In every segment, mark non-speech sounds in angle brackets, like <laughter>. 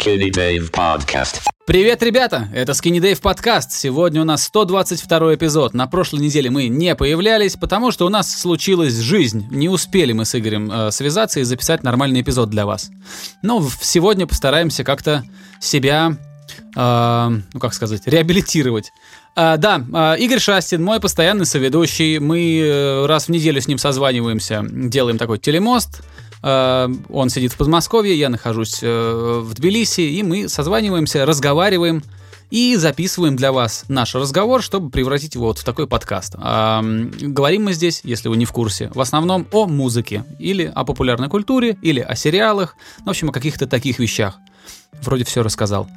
Skinny Dave Podcast. Привет, ребята! Это Skinny Dave подкаст. Сегодня у нас 122 эпизод. На прошлой неделе мы не появлялись, потому что у нас случилась жизнь. Не успели мы с Игорем э, связаться и записать нормальный эпизод для вас. Но сегодня постараемся как-то себя, э, ну как сказать, реабилитировать. А, да, а, Игорь Шастин, мой постоянный соведущий. Мы э, раз в неделю с ним созваниваемся, делаем такой телемост. А, Он сидит в Подмосковье, я нахожусь э, в Тбилиси, и мы созваниваемся, разговариваем и записываем для вас наш разговор, чтобы превратить его вот в такой подкаст. А, Говорим мы здесь, если вы не в курсе, в основном о музыке, или о популярной культуре, или о сериалах, ну, в общем, о каких-то таких вещах. Вроде все рассказал.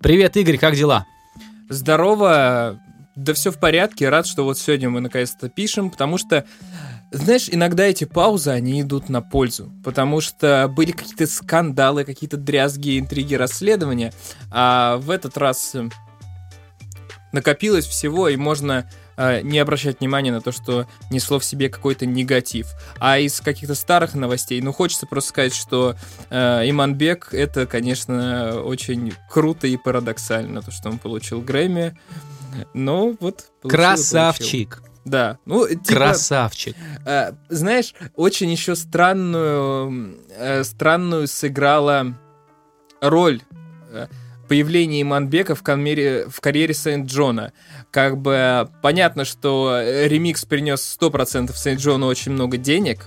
Привет, Игорь, как дела? Здорово, да все в порядке, рад, что вот сегодня мы наконец-то пишем, потому что, знаешь, иногда эти паузы, они идут на пользу, потому что были какие-то скандалы, какие-то дрязги, интриги, расследования, а в этот раз э, накопилось всего, и можно э, не обращать внимания на то, что несло в себе какой-то негатив. А из каких-то старых новостей, ну, хочется просто сказать, что э, Иманбек это, конечно, очень круто и парадоксально, то, что он получил Грэмми. Но вот... получил и получил. Да. Ну, типа, Красавчик. э, знаешь, очень еще странную, э, странную сыграла роль э, появление Иманбека в, карьере, в карьере Сент-Джона. Как бы понятно, что ремикс принес 100% Сент-Джону очень много денег,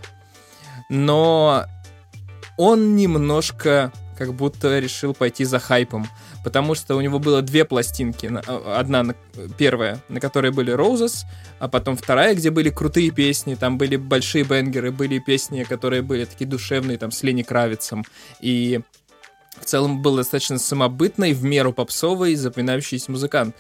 но он немножко как будто решил пойти за хайпом, потому что у него было две пластинки. А, Одна, на- первая, на которой были Roses, а потом вторая, где были крутые песни, там были большие бенгеры, были песни, которые были такие душевные, там, с Ленни Кравицем. И в целом был достаточно самобытный, в меру попсовый, запоминающийся музыкант.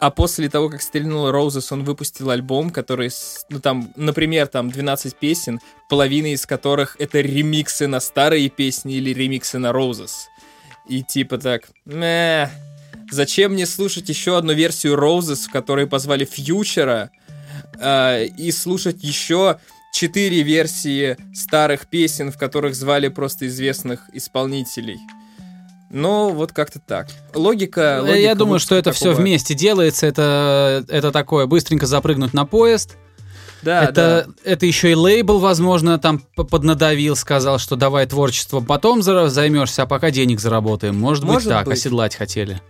А после того, как стрельнул Roses, он выпустил альбом, который, ну там, например, там 12 песен, половина из которых это ремиксы на старые песни или ремиксы на Roses. И типа так, «Мэ, зачем мне слушать еще одну версию Роузес, в которой позвали Фьючера, а, и слушать еще четыре версии старых песен, в которых звали просто известных исполнителей. Ну, вот как-то так. Логика... Э, логика Я думаю, что это все такого- вместе делается. Это, это такое быстренько запрыгнуть на поезд. Да, это, да. это еще и лейбл, возможно, там поднадавил, сказал, что давай творчество потом займешься, а пока денег заработаем. Может, быть Может так, быть. оседлать хотели.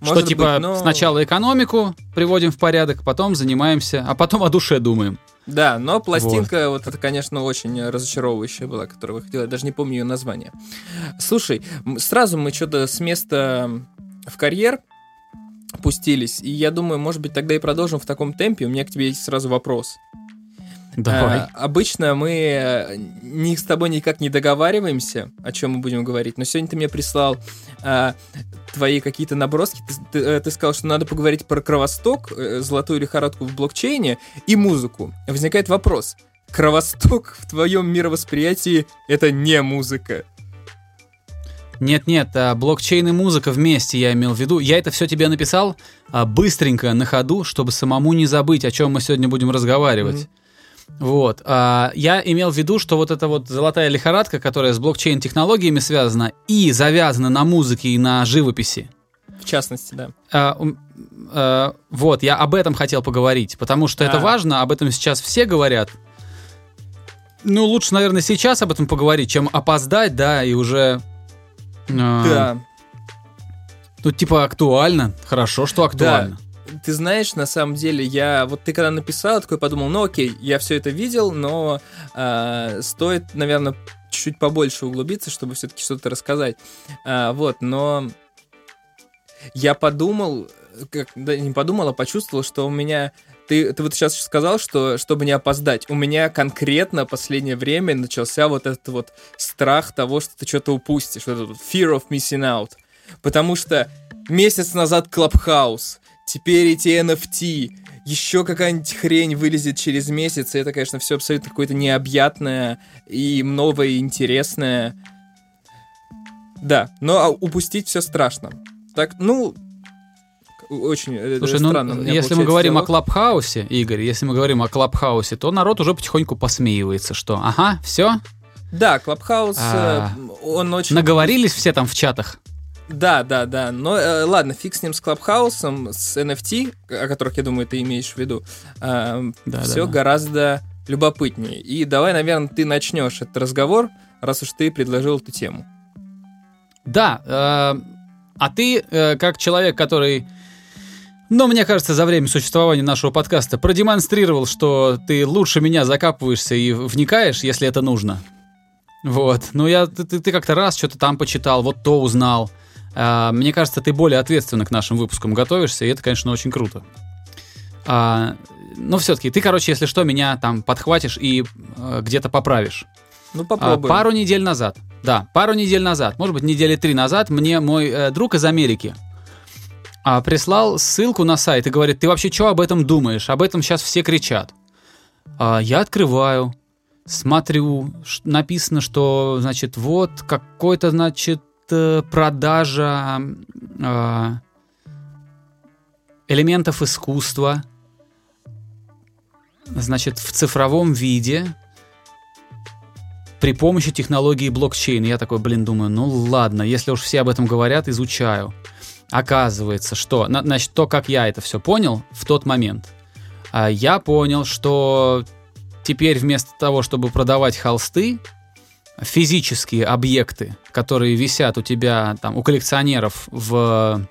Может что типа быть, но- сначала экономику приводим в порядок, потом занимаемся, а потом о душе думаем. Да, но пластинка, вот, это, конечно, очень разочаровывающая была, которую выходила. Я даже не помню ее название. Слушай, сразу мы что-то с места в карьер пустились, и я думаю, может быть, тогда и продолжим в таком темпе. У меня к тебе есть сразу вопрос. Давай. А, обычно мы э, ни с тобой никак не договариваемся, о чем мы будем говорить, но сегодня ты мне прислал а, твои какие-то наброски. Ты, ты, э, ты сказал, что надо поговорить про кровосток, э, золотую лихорадку в блокчейне и музыку. Возникает вопрос. Кровосток в твоем мировосприятии это не музыка. Нет-нет, а, блокчейн и музыка вместе я имел в виду. Я это все тебе написал а, быстренько, на ходу, чтобы самому не забыть, о чем мы сегодня будем разговаривать. Вот. а, я имел в виду, что вот эта вот золотая лихорадка, которая с блокчейн-технологиями связана и завязана на музыке и на живописи. В частности, да. А, а, вот, я об этом хотел поговорить, потому что это А. важно, об этом сейчас все говорят. Ну, лучше, наверное, сейчас об этом поговорить, чем опоздать, да, и уже... а, Да. Тут типа актуально. Хорошо, что актуально. Ты знаешь, на самом деле, я вот ты когда написал, такой подумал, ну окей, я все это видел, но а, стоит, наверное, чуть-чуть побольше углубиться, чтобы все-таки что-то рассказать. А, вот, но я подумал, как, да, не подумал, а почувствовал, что у меня ты, ты вот сейчас сказал, что чтобы не опоздать, у меня конкретно последнее время начался вот этот вот страх того, что ты что-то упустишь, вот этот fear of missing out. Потому что месяц назад Clubhouse, теперь эти NFT, еще какая-нибудь хрень вылезет через месяц, и это, конечно, все абсолютно какое-то необъятное и новое, и интересное. Да, но а, упустить все страшно. Так, ну, очень э, Слушай, ну, странно. у меня если мы говорим о диалог. Клабхаусе, Игорь, если мы говорим о Клабхаусе, то народ уже потихоньку посмеивается, что, ага, все, Да, Клабхаус, А, э, он очень... наговорились все там в чатах. Да, да, да. Но э, ладно, фиг с ним с Клабхаусом, с NFT, о которых, я думаю, ты имеешь в виду. Э, Да, все да, гораздо любопытнее. И давай, наверное, ты начнешь этот разговор, раз уж ты предложил эту тему. Да, э, а ты, э, как человек, который, ну, мне кажется, за время существования нашего подкаста продемонстрировал, что ты лучше меня закапываешься и вникаешь, если это нужно. Вот. Ну, я, ты- ты как-то раз что-то там почитал, вот то узнал. А, мне кажется, ты более ответственно к нашим выпускам готовишься, и это, конечно, очень круто. А, но все-таки, ты, короче, если что, меня там подхватишь и э, где-то поправишь. Ну, А, попробуем. пару недель назад, да, пару недель назад, может быть, недели три назад, мне мой э, друг из Америки прислал ссылку на сайт и говорит, ты вообще что об этом думаешь? Об этом сейчас все кричат. Я открываю, смотрю, написано, что, значит, вот какой-то, значит, продажа э, элементов искусства, значит, в цифровом виде, при помощи технологии блокчейн. Я такой, блин, думаю, ну ладно, если уж все об этом говорят, изучаю. Оказывается, что, на- значит, то, как я это все понял в тот момент, а, я понял, что теперь вместо того, чтобы продавать холсты, физические объекты, которые висят у тебя, там, у коллекционеров в,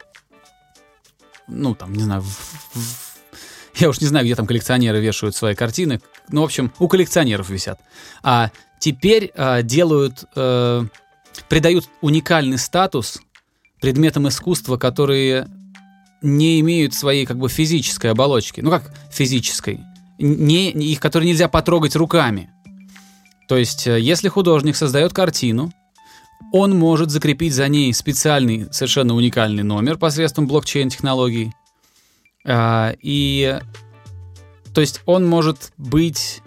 ну, там, не знаю, в- в- я уж не знаю, где там коллекционеры вешают свои картины, ну, в общем, у коллекционеров висят. А теперь э, делают, э, придают уникальный статус предметам искусства, которые не имеют своей как бы физической оболочки. Ну как физической? Не, их, которые нельзя потрогать руками. То есть, э, если художник создает картину, он может закрепить за ней специальный, совершенно уникальный номер посредством блокчейн-технологий. А, и, то есть, он может быть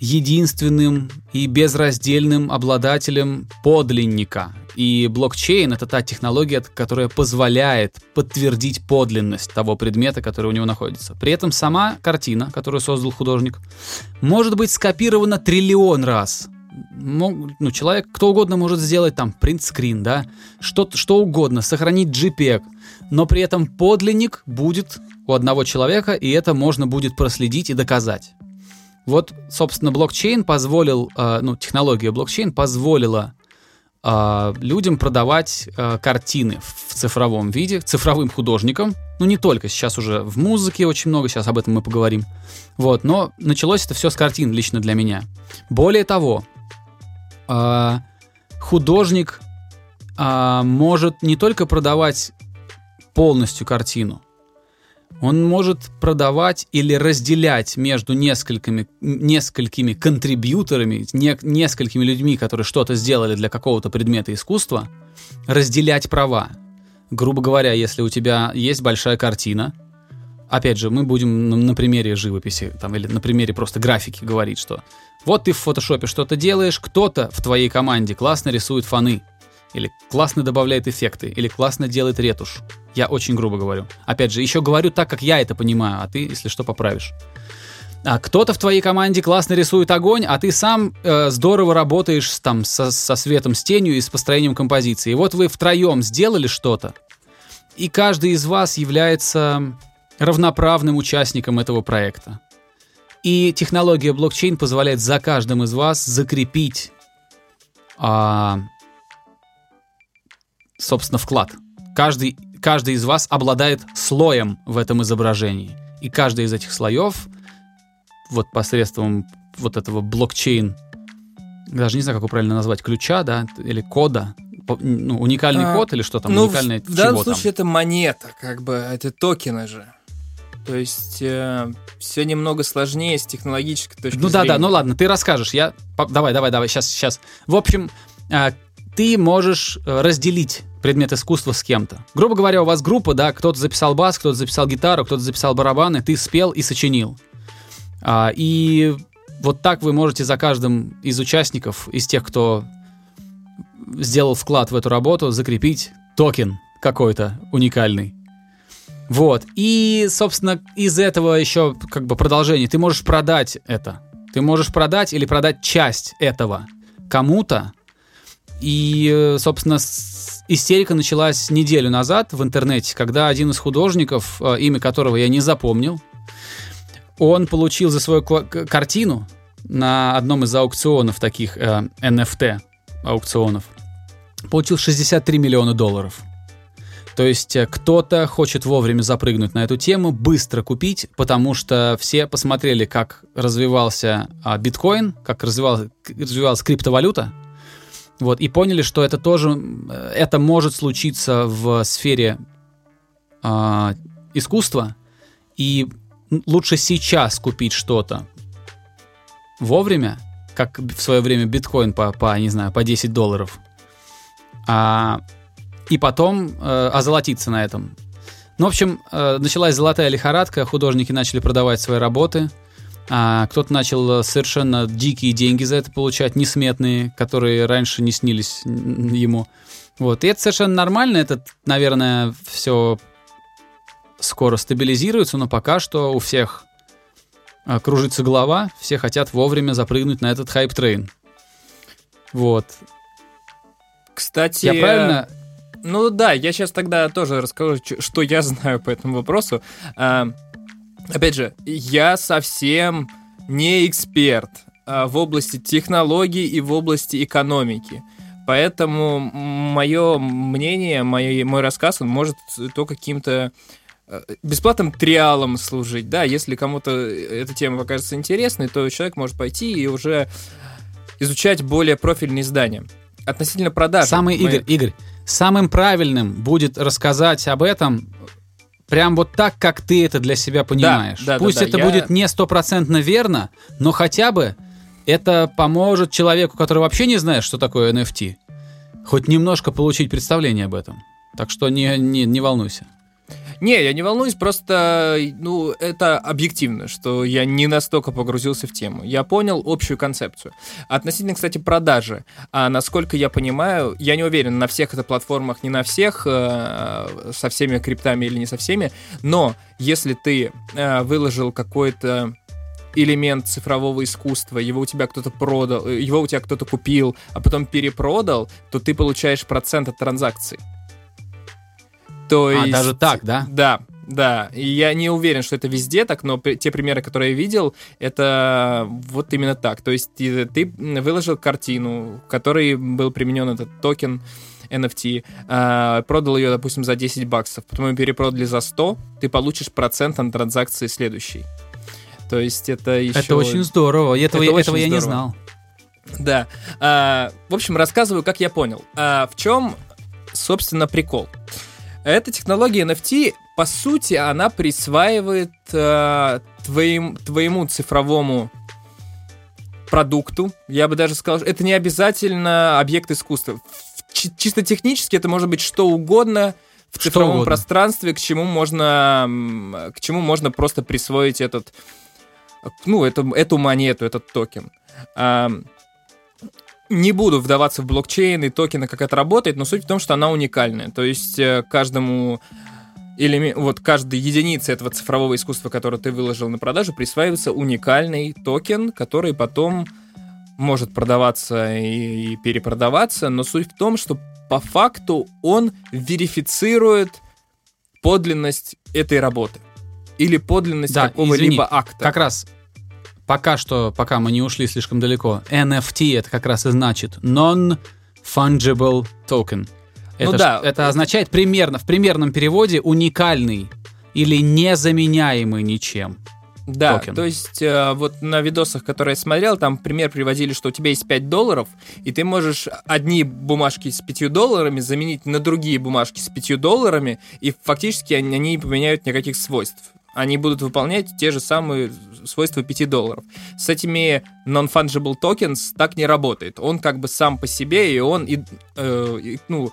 единственным и безраздельным обладателем подлинника. И блокчейн — это та технология, которая позволяет подтвердить подлинность того предмета, который у него находится. При этом сама картина, которую создал художник, может быть скопирована триллион раз. Ну, человек, кто угодно может сделать там принтскрин, да, что, что угодно, сохранить JPEG, но при этом подлинник будет у одного человека, и это можно будет проследить и доказать. Вот, собственно, блокчейн позволил, э, ну, технология блокчейн позволила э, людям продавать э, картины в цифровом виде, цифровым художникам. Ну, не только, сейчас уже в музыке очень много, сейчас об этом мы поговорим. Вот, но началось это все с картин лично для меня. Более того, э, художник э, может не только продавать полностью картину, он может продавать или разделять между несколькими, несколькими контрибьюторами, не- несколькими людьми, которые что-то сделали для какого-то предмета искусства, разделять права. Грубо говоря, если у тебя есть большая картина, опять же, мы будем на, на примере живописи там, или на примере просто графики говорить, что вот ты в фотошопе что-то делаешь, кто-то в твоей команде классно рисует фоны, или классно добавляет эффекты, или классно делает ретушь. Я очень грубо говорю. Опять же, еще говорю так, как я это понимаю, а ты, если что, поправишь. А кто-то в твоей команде классно рисует огонь, а ты сам э, здорово работаешь там со, со светом, с тенью и с построением композиции. И вот вы втроем сделали что-то, и каждый из вас является равноправным участником этого проекта. И технология блокчейн позволяет за каждым из вас закрепить, а, собственно, вклад. Каждый, каждый из вас обладает слоем в этом изображении. И каждый из этих слоев, вот посредством вот этого блокчейн, даже не знаю, как его правильно назвать, ключа, да, или кода, ну, уникальный А, код или что там, ну, уникальное в, в данном чего там. случае это монета, как бы, это токены же. То есть все немного сложнее с технологической точки Ну зрения. да, да, ну ладно, ты расскажешь. Я давай, давай, давай, сейчас, сейчас. В общем, а, ты можешь э, разделить предмет искусства с кем-то. Грубо говоря, у вас группа, да, кто-то записал бас, кто-то записал гитару, кто-то записал барабаны, ты спел и сочинил. А, и вот так вы можете за каждым из участников, из тех, кто сделал вклад в эту работу, закрепить токен какой-то уникальный. Вот. И, собственно, из этого еще как бы продолжение. Ты можешь продать это. Ты можешь продать или продать часть этого кому-то. И, э, собственно, истерика началась неделю назад в интернете, когда один из художников, э, имя которого я не запомнил, он получил за свою картину на одном из аукционов таких э, NFT аукционов, получил 63 миллиона долларов. То есть э, кто-то хочет вовремя запрыгнуть на эту тему, быстро купить, потому что все посмотрели, как развивался а, биткоин, как развивалась, развивалась криптовалюта, вот, и поняли, что это тоже, э, это может случиться в сфере а, искусства, и лучше сейчас купить что-то вовремя, как в свое время биткоин по, по не знаю, по 10 долларов, а, и потом э, озолотиться на этом. Ну, в общем, э, началась золотая лихорадка, художники начали продавать свои работы, а кто-то начал э, совершенно дикие деньги за это получать, несметные, которые раньше не снились ему. Вот. И это совершенно нормально, это, наверное, все скоро стабилизируется, но пока что у всех а, кружится голова, все хотят вовремя запрыгнуть на этот hype train. Вот. Кстати, Я правильно... Ну да, я сейчас тогда тоже расскажу, что я знаю по этому вопросу. Опять же, я совсем не эксперт а, в области технологий и в области экономики. Поэтому мое мнение, мой, мой рассказ, он может только каким-то э, бесплатным триалом служить. Да, если кому-то эта тема покажется интересной, то человек может пойти и уже изучать более профильные издания. Относительно продаж. Самый, Игорь, Игорь, самым правильным будет рассказать об этом прям вот так, как ты это для себя понимаешь. да, да, Пусть да, это я- будет не стопроцентно верно, но хотя бы это поможет человеку, который вообще не знает, что такое NFT, хоть немножко получить представление об этом. Так что не, не, не волнуйся. Не, я не волнуюсь, просто, ну, это объективно, что я не настолько погрузился в тему. Я понял общую концепцию. Относительно, кстати, продажи. А насколько я понимаю, я не уверен, на всех это платформах, не на всех, э, со всеми криптами или не со всеми, но если ты э, выложил какой-то элемент цифрового искусства, его у тебя кто-то продал, э, его у тебя кто-то купил, а потом перепродал, то ты получаешь процент от транзакций. То А, есть... даже так, да? Да, да. И я не уверен, что это везде так, но те примеры, которые я видел, это вот именно так. То есть ты, ты выложил картину, в которой был применен этот токен NFT, а, продал ее, допустим, за 10 баксов, потом ее перепродали за 100, ты получишь процент на транзакции следующей. То есть это еще... Это очень здорово. Этого, Это я- этого очень я не знал. Да. А, в общем, рассказываю, как я понял. А, в чем, собственно, прикол? Эта технология NFT, по сути, она присваивает а, твоим, твоему цифровому продукту, я бы даже сказал, это не обязательно объект искусства. Чи- чисто технически это может быть что угодно в Что цифровом угодно. пространстве, к чему можно, к чему можно просто присвоить этот, ну, эту, эту монету, этот токен. Не буду вдаваться в блокчейн и токены, как это работает, но суть в том, что она уникальная. То есть э, каждому элеме- вот каждой единице этого цифрового искусства, которое ты выложил на продажу, присваивается уникальный токен, который потом может продаваться и, и перепродаваться, но суть в том, что по факту он верифицирует подлинность этой работы или подлинность Да, какого-либо акта. Как раз пока что, пока мы не ушли слишком далеко, NFT это как раз и значит Non-Fungible Token. Это, Ну да. это означает примерно, в примерном переводе уникальный или незаменяемый ничем. Да, токен. то есть э, вот на видосах, которые я смотрел, там пример приводили, что у тебя есть 5 долларов, и ты можешь одни бумажки с 5 долларами заменить на другие бумажки с 5 долларами, и фактически они, они не поменяют никаких свойств. Они будут выполнять те же самые свойства 5 долларов. С этими non-fungible tokens так не работает. Он как бы сам по себе, и он, и, э, и, ну,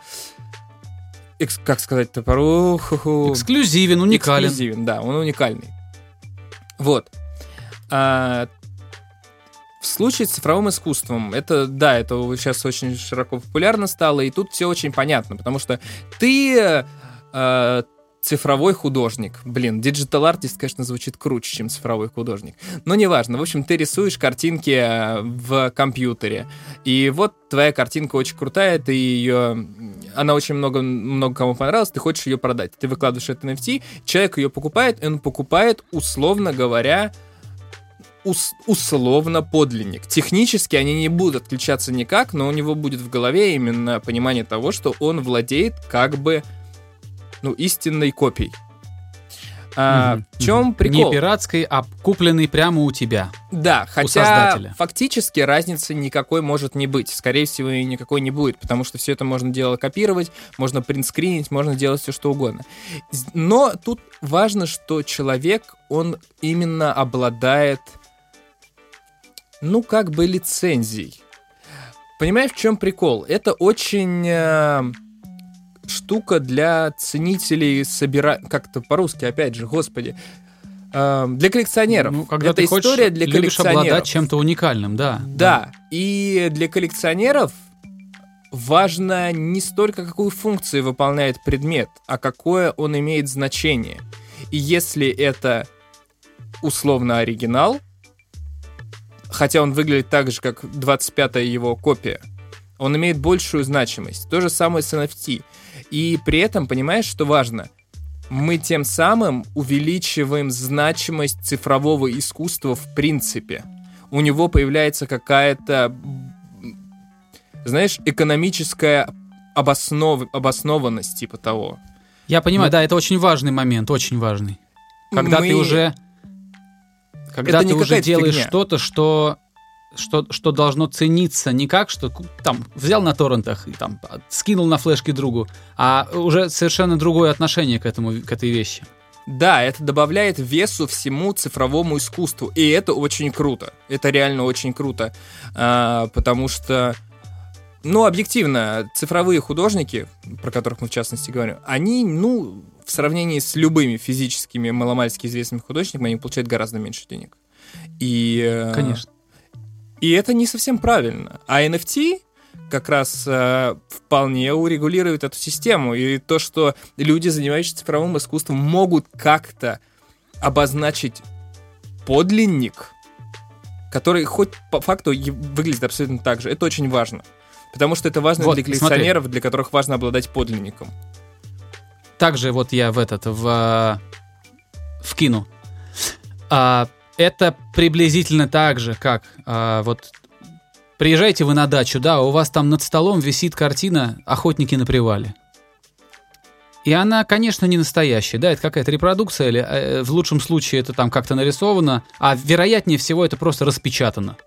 экс- как сказать-то по-русски? Эксклюзивен, уникален. Эксклюзивен, да, он уникальный. Вот. А, в случае с цифровым искусством, это, да, это сейчас очень широко популярно стало, и тут все очень понятно, потому что ты, э, цифровой художник. Блин, digital artist, конечно, звучит круче, чем цифровой художник. Но неважно. В общем, ты рисуешь картинки э, в компьютере. И вот твоя картинка очень крутая, ты ее... Она очень много, много кому понравилась, ты хочешь ее продать. Ты выкладываешь это NFT, человек ее покупает, и он покупает, условно говоря, ус- условно подлинник. Технически они не будут отличаться никак, но у него будет в голове именно понимание того, что он владеет как бы ну, истинной копией. А, Мгм, в чем прикол? Не пиратской, а купленный прямо у тебя. Да, хотя создателя. фактически разницы никакой может не быть. Скорее всего, и никакой не будет, потому что все это можно дело копировать, можно принтскринить, можно делать все что угодно. Но тут важно, что человек, он именно обладает, ну, как бы лицензией. Понимаешь, в чем прикол? Это очень э, штука для ценителей собира... Как-то по-русски, опять же, господи. Э, для коллекционеров. Ну, когда Это ты хочешь, история для коллекционеров. обладать чем-то уникальным, да. Да, и для коллекционеров важно не столько, какую функцию выполняет предмет, а какое он имеет значение. И если это условно оригинал, хотя он выглядит так же, как 25-я его копия, он имеет большую значимость. То же самое с NFT. И при этом, понимаешь, что важно? Мы тем самым увеличиваем значимость цифрового искусства в принципе. У него появляется какая-то, знаешь, экономическая обоснов... обоснованность типа того. Я понимаю, Ну- да, это очень важный момент, очень важный. Когда Мы- ты уже, когда Это ты уже делаешь что-то, что, что, что должно цениться не как, что там взял на торрентах и там а, скинул на флешки другу, а уже совершенно другое отношение к этому, к этой вещи. Да, это добавляет весу всему цифровому искусству, и это очень круто. Это реально очень круто, А, потому что, ну, объективно, цифровые художники, про которых мы в частности говорим, они, ну, в сравнении с любыми физическими маломальски известными художниками, они получают гораздо меньше денег. И, э, Конечно. И это не совсем правильно. А NFT как раз э, вполне урегулирует эту систему. И то, что люди, занимающиеся цифровым искусством, могут как-то обозначить подлинник, который хоть по факту выглядит абсолютно так же. Это очень важно. Потому что это важно Вот, для смотри. коллекционеров, для которых важно обладать подлинником. Также вот я в этот, в, а, вкину. А, это приблизительно так же, как а, вот приезжаете вы на дачу, да, у вас там над столом висит картина «Охотники на привале». И она, конечно, не настоящая, да, это какая-то репродукция, или э, в лучшем случае это там как-то нарисовано, а вероятнее всего это просто распечатано.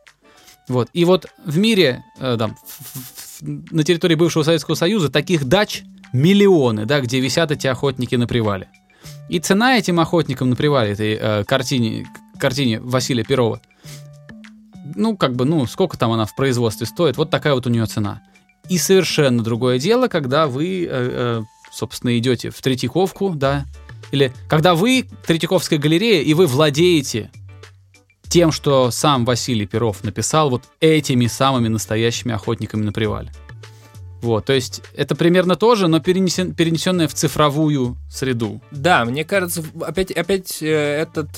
Вот. И вот в мире, э, там, в- в- на территории бывшего Советского Союза таких дач миллионы, да, где висят эти охотники на привале. И цена этим охотникам на привале, этой э, картине, картине Василия Перова, ну, как бы, ну, сколько там она в производстве стоит, вот такая вот у нее цена. И совершенно другое дело, когда вы, э, э, собственно, идете в Третьяковку, да, или когда вы Третьяковская галерея, и вы владеете тем, что сам Василий Перов написал вот этими самыми настоящими охотниками на привале. Вот, то есть это примерно то же, но перенесен, перенесенное в цифровую среду. Да, мне кажется, опять, опять э, этот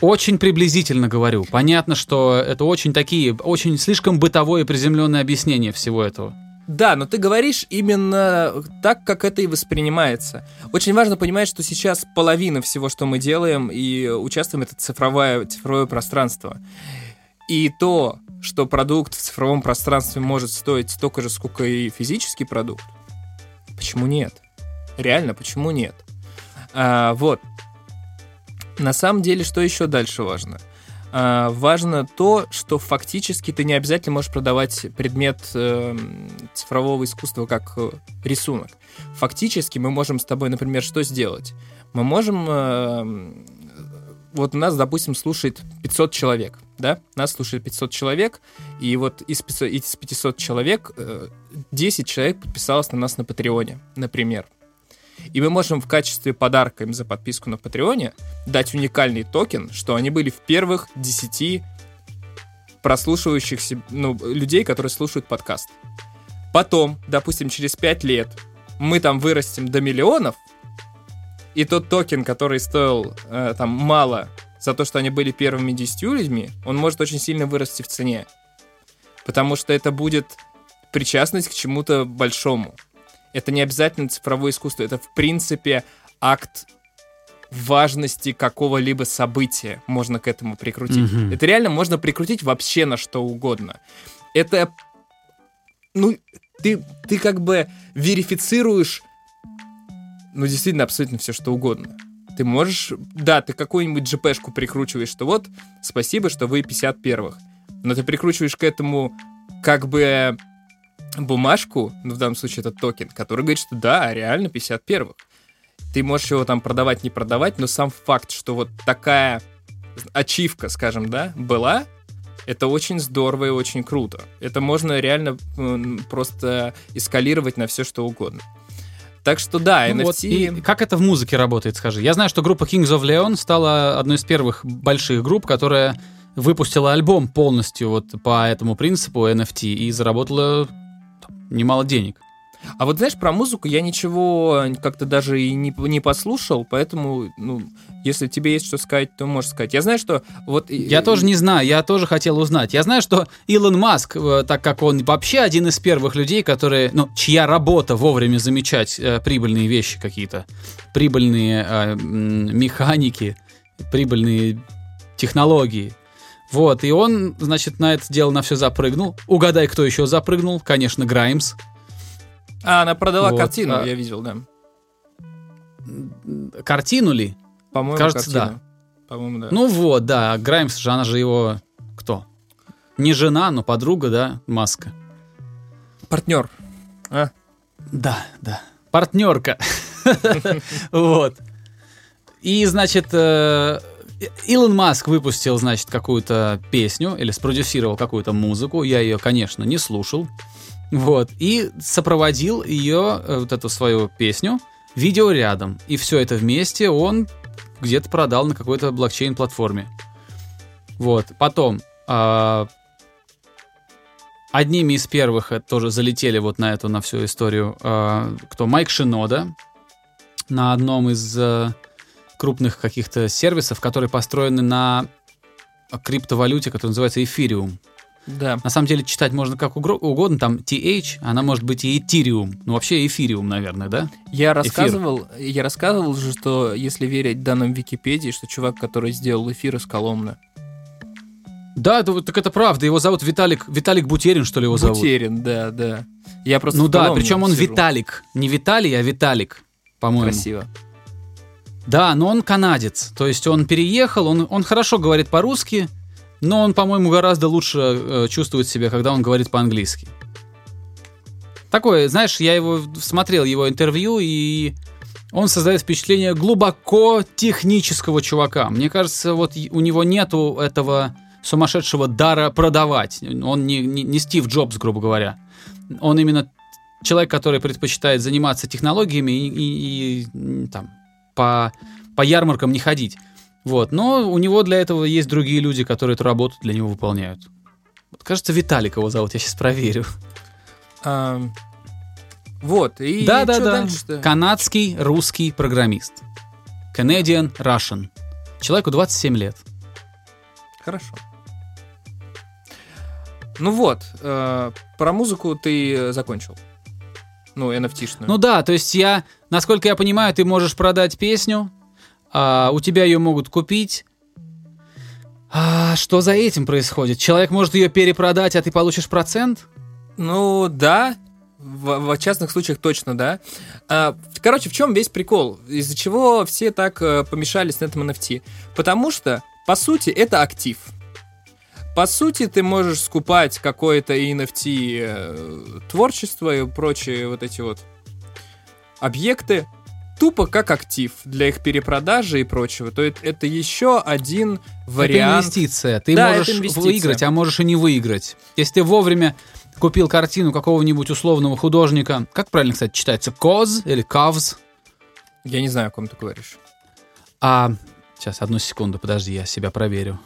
Очень приблизительно говорю. Понятно, что это очень такие, очень слишком бытовое и приземленное объяснение всего этого. Да, но ты говоришь именно так, как это и воспринимается. Очень важно понимать, что сейчас половина всего, что мы делаем и участвуем, это цифровое, цифровое пространство. И то, что продукт в цифровом пространстве может стоить столько же, сколько и физический продукт, почему нет? Реально, почему нет? А, вот. На самом деле, что еще дальше важно? А, важно то, что фактически ты не обязательно можешь продавать предмет эм, цифрового искусства как э, рисунок. Фактически мы можем с тобой, например, что сделать? Мы можем... эм, вот нас, допустим, слушает 500 человек, да? Нас слушает 500 человек, и вот из 500, из 500 человек э, 10 человек подписалось на нас на Патреоне, например. И мы можем в качестве подарка им за подписку на Патреоне дать уникальный токен, что они были в первых 10 прослушивающихся, ну, людей, которые слушают подкаст. Потом, допустим, через 5 лет мы там вырастем до миллионов, и тот токен, который стоил э, там мало за то, что они были первыми 10 людьми, он может очень сильно вырасти в цене. Потому что это будет причастность к чему-то большому. Это не обязательно цифровое искусство, это в принципе акт важности какого-либо события можно к этому прикрутить. Мгм. Это реально можно прикрутить вообще на что угодно. Это, ну, ты, ты как бы верифицируешь, ну, действительно, абсолютно все, что угодно. Ты можешь, да, ты какую-нибудь GP-шку прикручиваешь, что вот, спасибо, что вы 51-х. Но ты прикручиваешь к этому как бы бумажку, ну, в данном случае это токен, который говорит, что да, реально 51-х. Ты можешь его там продавать, не продавать, но сам факт, что вот такая ачивка, скажем, да, была, это очень здорово и очень круто. Это можно реально просто эскалировать на все, что угодно. Так что да, Ну NFT... вот, и как это в музыке работает, скажи? Я знаю, что группа Kings of Leon стала одной из первых больших групп, которая выпустила альбом полностью вот по этому принципу NFT и заработала немало денег. А вот знаешь, про музыку я ничего как-то даже и не, не послушал, поэтому, ну, если тебе есть что сказать, то можешь сказать. Я знаю, что вот... Я тоже не знаю, я тоже хотел узнать. Я знаю, что Илон Маск, э, так как он вообще один из первых людей, которые, ну, чья работа вовремя замечать э, прибыльные вещи какие-то, прибыльные э, механики, прибыльные технологии. Вот, и он, значит, на это дело на все запрыгнул. Угадай, кто еще запрыгнул? Конечно, Граймс. А, она продала Вот, картину, а- я видел, да. Картину ли? По-моему, Кажется, картину. По-моему, да. Ну вот, да, Граймс же, она же его... Кто? Не жена, но подруга, да, Маска. партнер. А? Да, да. Партнерка. <laughs> Вот. И, значит, э, Илон Маск выпустил, значит, какую-то песню или спродюсировал какую-то музыку. Я ее, конечно, не слушал. Вот. И сопроводил ее, э, вот эту свою песню, видеорядом. И все это вместе он где-то продал на какой-то блокчейн-платформе. Вот. Потом а, одними из первых э, тоже залетели вот на эту, на всю историю, а, кто? Майк Шинода на одном из э, крупных каких-то сервисов, которые построены на криптовалюте, которая называется эфириум. Да. На самом деле читать можно как угодно, там TH, она может быть и этериум. Ну, вообще эфириум, наверное, да? Я рассказывал, я рассказывал же, что если верить данным Википедии, что чувак, который сделал эфир из Коломны. Да, вот так это правда. Его зовут Виталик, Виталик Бутерин, что ли, его зовут? Бутерин, да, да. Я просто Ну да, причем он сижу. Виталик. Не Виталий, а Виталик, по-моему. Красиво. Да, но он канадец. То есть он переехал, он, он хорошо говорит по-русски, но он, по-моему, гораздо лучше э, чувствует себя, когда он говорит по-английски. Такое, знаешь, я его смотрел его интервью, и он создает впечатление глубоко технического чувака. Мне кажется, вот у него нету этого сумасшедшего дара продавать. Он не, не, не Стив Джобс, грубо говоря. Он именно человек, который предпочитает заниматься технологиями и, и- и, там, по, по ярмаркам не ходить. Вот. Но у него для этого есть другие люди, которые эту работу для него выполняют. Вот, кажется, Виталик его зовут, я сейчас проверю. А, вот, и да, да, чё да. дальше-то? Канадский русский программист. Canadian Russian. Человеку 27 лет. Хорошо. Ну вот, э, про музыку ты закончил. Ну, NFT-шную. Ну да, то есть я, насколько я понимаю, ты можешь продать песню, а, у тебя ее могут купить. А, что за этим происходит? Человек может ее перепродать, а ты получишь процент? Ну, да. В, в частных случаях точно, да. А, короче, в чем весь прикол? Из-за чего все так э, помешались на этом NFT? Потому что, по сути, это актив. По сути, ты можешь скупать какое-то NFT э, творчество и прочие вот эти вот объекты тупо как актив для их перепродажи и прочего. То есть это еще один Это вариант. инвестиция. Ты Да, это можешь инвестиция. выиграть, а можешь и не выиграть. Если ты вовремя купил картину какого-нибудь условного художника, как правильно, кстати, читается, Коз или Кавз? Я не знаю, о ком ты говоришь. А, сейчас, одну секунду, подожди, я себя проверю.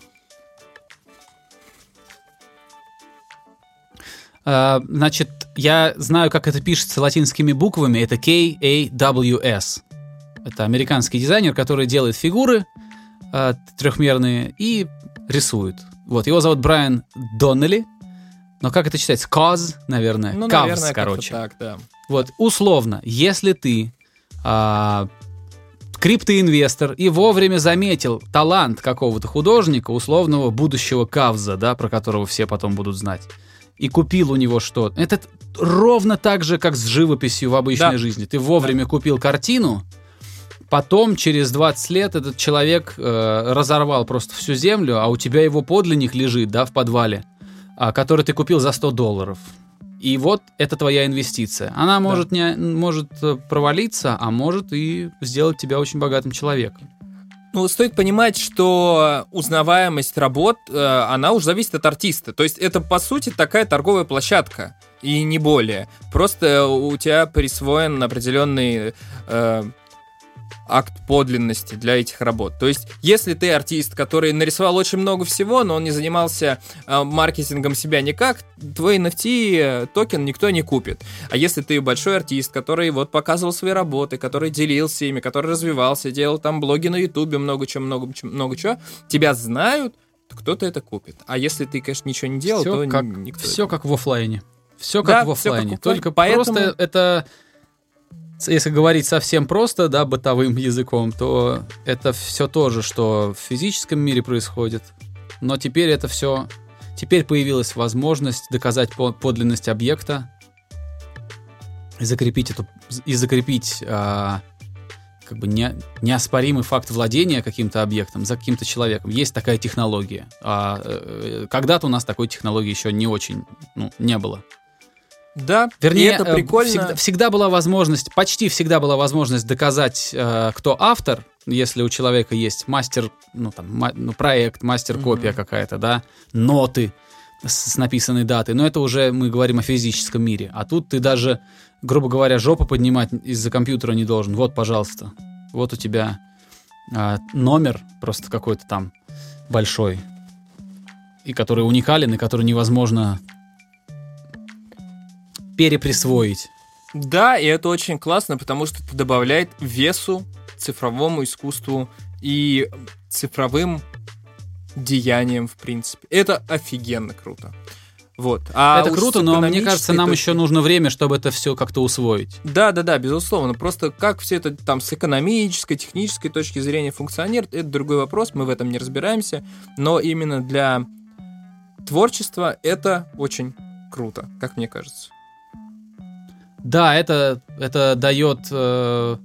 Значит, я знаю, как это пишется латинскими буквами. Это K-A-W-S. Это американский дизайнер, который делает фигуры э, трехмерные и рисует. Вот, его зовут Брайан Доннелли. Но как это читается? Каз, наверное. Ну, Кавз, наверное, короче. так, да. Вот, условно, если ты а, криптоинвестор и вовремя заметил талант какого-то художника, условного будущего Кавза, да, про которого все потом будут знать, и купил у него что-то. Это ровно так же, как с живописью в обычной Да. жизни. Ты вовремя купил картину, потом через 20 лет этот человек э, разорвал просто всю землю, а у тебя его подлинник лежит, да, в подвале, а, который ты купил за 100 долларов. И вот это твоя инвестиция. Она может, не, может э, провалиться, а может и сделать тебя очень богатым человеком. Ну, стоит понимать, что узнаваемость работ, э, она уже зависит от артиста. То есть это, по сути, такая торговая площадка, и не более. Просто у тебя присвоен определенный э, акт подлинности для этих работ. То есть, если ты артист, который нарисовал очень много всего, но он не занимался э, маркетингом себя никак, твой NFT токен никто не купит. А если ты большой артист, который вот показывал свои работы, который делился ими, который развивался, делал там блоги на Ютубе, много чего, много, чё- много чего, тебя знают, то кто-то это купит. А если ты, конечно, ничего не делал, все то как, никто все это- как в оффлайне. Все Да, как в всё как в. Только Поэтому- просто это, если говорить совсем просто, да, бытовым языком, то это все то же, что в физическом мире происходит. Но теперь это все... Теперь появилась возможность доказать по- подлинность объекта и закрепить эту... И закрепить а, как бы не, неоспоримый факт владения каким-то объектом за каким-то человеком. Есть такая технология. А, э, когда-то у нас такой технологии еще не очень, ну, не было. Да, Вернее, и это э, прикольно. Всегда, всегда была возможность, почти всегда была возможность доказать, э, кто автор, если у человека есть мастер, ну там, ма- ну, проект, мастер-копия Мгм. какая-то, да, ноты с, с написанной датой. Но это уже мы говорим о физическом мире. А тут ты даже, грубо говоря, жопу поднимать из-за компьютера не должен. Вот, пожалуйста, вот у тебя а, номер просто какой-то там большой, и который уникален, и который невозможно переприсвоить. Да, и это очень классно, потому что это добавляет весу цифровому искусству и цифровым деяниям, в принципе. Это офигенно круто. Вот. А это круто, но мне кажется, нам точки- еще нужно время, чтобы это все как-то усвоить. Да, да, да, безусловно. Просто как все это там с экономической, технической точки зрения функционирует, это другой вопрос, мы в этом не разбираемся. Но именно для творчества это очень круто, как мне кажется. Да, это, это дает э,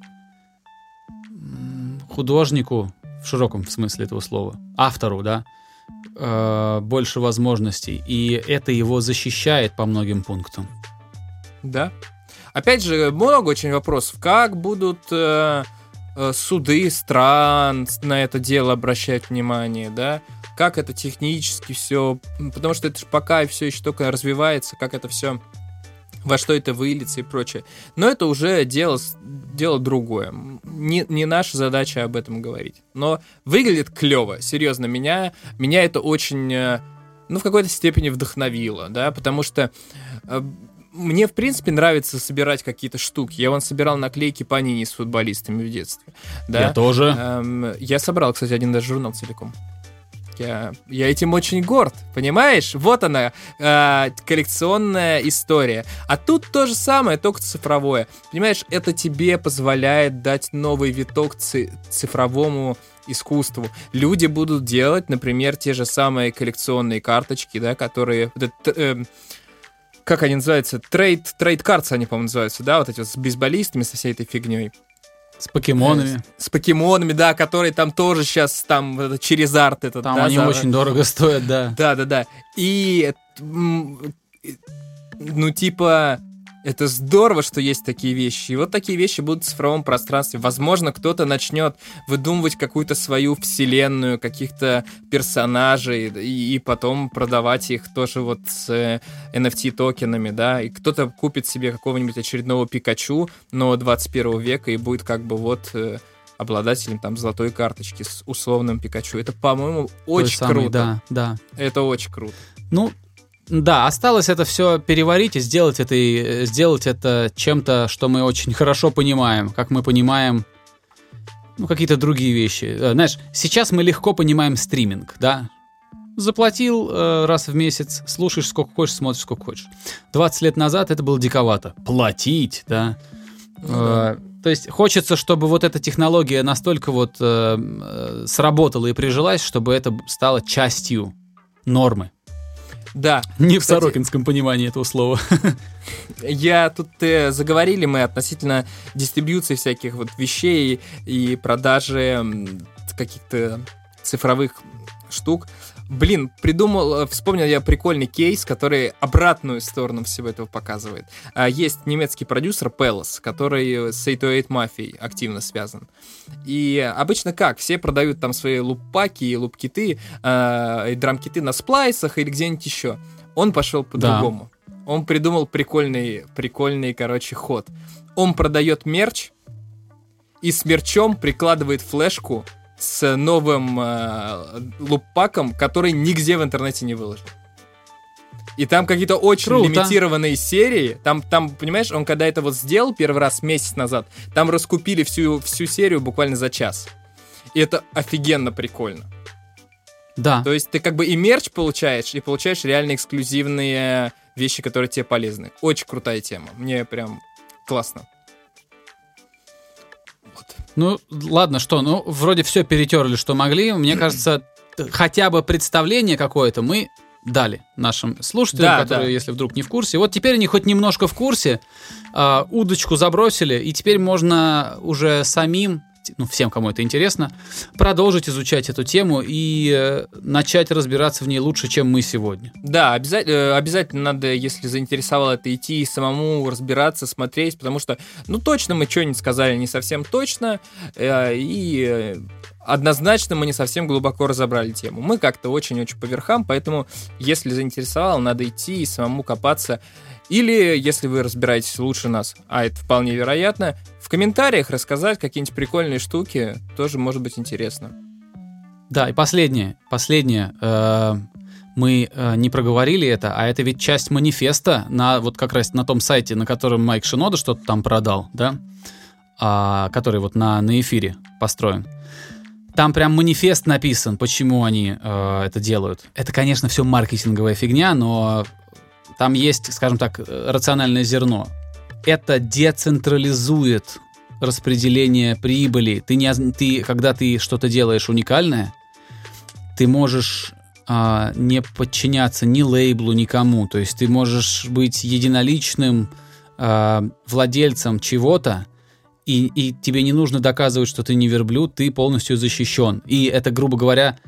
художнику, в широком смысле этого слова, автору, да, э, больше возможностей. И это его защищает по многим пунктам. Да. Опять же, много очень вопросов. Как будут э, э, суды стран на это дело обращать внимание, да? Как это технически все... Потому что это же пока все еще только развивается, как это все во что это выльется и прочее. Но это уже дело, дело другое. Не, не наша задача об этом говорить. Но выглядит клево. Серьезно, меня, меня это очень, э, ну, в какой-то степени вдохновило, да, потому что э, мне, в принципе, нравится собирать какие-то штуки. Я вон собирал наклейки Панини с футболистами в детстве. Да? Я тоже. Эм, я собрал, кстати, один даже журнал целиком. Я, я этим очень горд, понимаешь? Вот она, э, коллекционная история. А тут то же самое, только цифровое. Понимаешь, это тебе позволяет дать новый виток ци- цифровому искусству. Люди будут делать, например, те же самые коллекционные карточки, да, которые... вот это, эм, как они называются? Trade, trade cards они, по-моему, называются, да, вот эти вот с бейсболистами, со всей этой фигней. С покемонами. С покемонами, да, которые там тоже сейчас там это, через арт этот. Там да, они за- очень дорого стоят, да. Да, да, да. И э, ну типа это здорово, что есть такие вещи. И вот такие вещи будут в цифровом пространстве. Возможно, кто-то начнет выдумывать какую-то свою вселенную, каких-то персонажей, и, и потом продавать их тоже вот с э, NFT-токенами, да. И кто-то купит себе какого-нибудь очередного Пикачу, но 21 века, и будет как бы вот э, обладателем там золотой карточки с условным Пикачу. Это, по-моему, Той очень самой, круто. Да, да. Это очень круто. Ну, да, осталось это все переварить и сделать это, и, э, сделать это чем-то, что мы очень хорошо понимаем. Как мы понимаем ну, какие-то другие вещи. Э, знаешь, сейчас мы легко понимаем стриминг, да? Заплатил э, раз в месяц, слушаешь сколько хочешь, смотришь сколько хочешь. 20 лет назад это было диковато. Платить, да? Ну да. Э, то есть хочется, чтобы вот эта технология настолько вот э, э, сработала и прижилась, чтобы это стало частью нормы. Да. Не в Кстати, Сорокинском понимании этого слова. <laughs> Я тут э, заговорили мы относительно дистрибьюции всяких вот вещей и продажи каких-то цифровых штук. Блин, придумал, э, вспомнил я прикольный кейс, который обратную сторону всего этого показывает. А, Есть немецкий продюсер Palace, который с 808 мафией активно связан. И обычно как? Все продают там свои лупаки и лупкиты, э, и драмкиты на сплайсах или где-нибудь еще. Он пошел по-другому. Он придумал прикольный, прикольный, короче, ход. Он продает мерч и с мерчом прикладывает флешку с новым э, луппаком, который нигде в интернете не выложен. И там какие-то очень Круто. лимитированные серии. Там, там, понимаешь, он когда это вот сделал первый раз месяц назад, там раскупили всю, всю серию буквально за час. И это офигенно прикольно. Да. То есть ты как бы и мерч получаешь, и получаешь реально эксклюзивные вещи, которые тебе полезны. Очень крутая тема. Мне прям классно. Ну, ладно, что, ну, вроде все перетерли, что могли. Мне <clears throat> кажется, хотя бы представление какое-то мы дали нашим слушателям, Да, которые, да. если вдруг не в курсе. Вот теперь они хоть немножко в курсе, а, удочку забросили, и теперь можно уже самим, ну, всем, кому это интересно, продолжить изучать эту тему и э, начать разбираться в ней лучше, чем мы сегодня. Да, обязательно, обязательно надо, если заинтересовало это, идти и самому разбираться, смотреть, потому что, ну, точно мы что-нибудь сказали не совсем точно, э, и э, однозначно мы не совсем глубоко разобрали тему. Мы как-то очень-очень по верхам, поэтому, если заинтересовало, надо идти и самому копаться. Или, если вы разбираетесь лучше нас, а это вполне вероятно, в комментариях рассказать какие-нибудь прикольные штуки, тоже может быть интересно. Да, и последнее, последнее. э, мы э, не проговорили это, а это ведь часть манифеста на вот как раз на том сайте, на котором Майк Шинода что-то там продал, да, А, который вот на, на эфире построен. Там прям манифест написан, почему они э, это делают. Это, конечно, все маркетинговая фигня, но там есть, скажем так, рациональное зерно. Это децентрализует распределение прибыли. Ты не, ты, когда ты что-то делаешь уникальное, ты можешь а, не подчиняться ни лейблу, никому. То есть ты можешь быть единоличным а, владельцем чего-то, и, и тебе не нужно доказывать, что ты не верблюд, ты полностью защищен. И это, грубо говоря,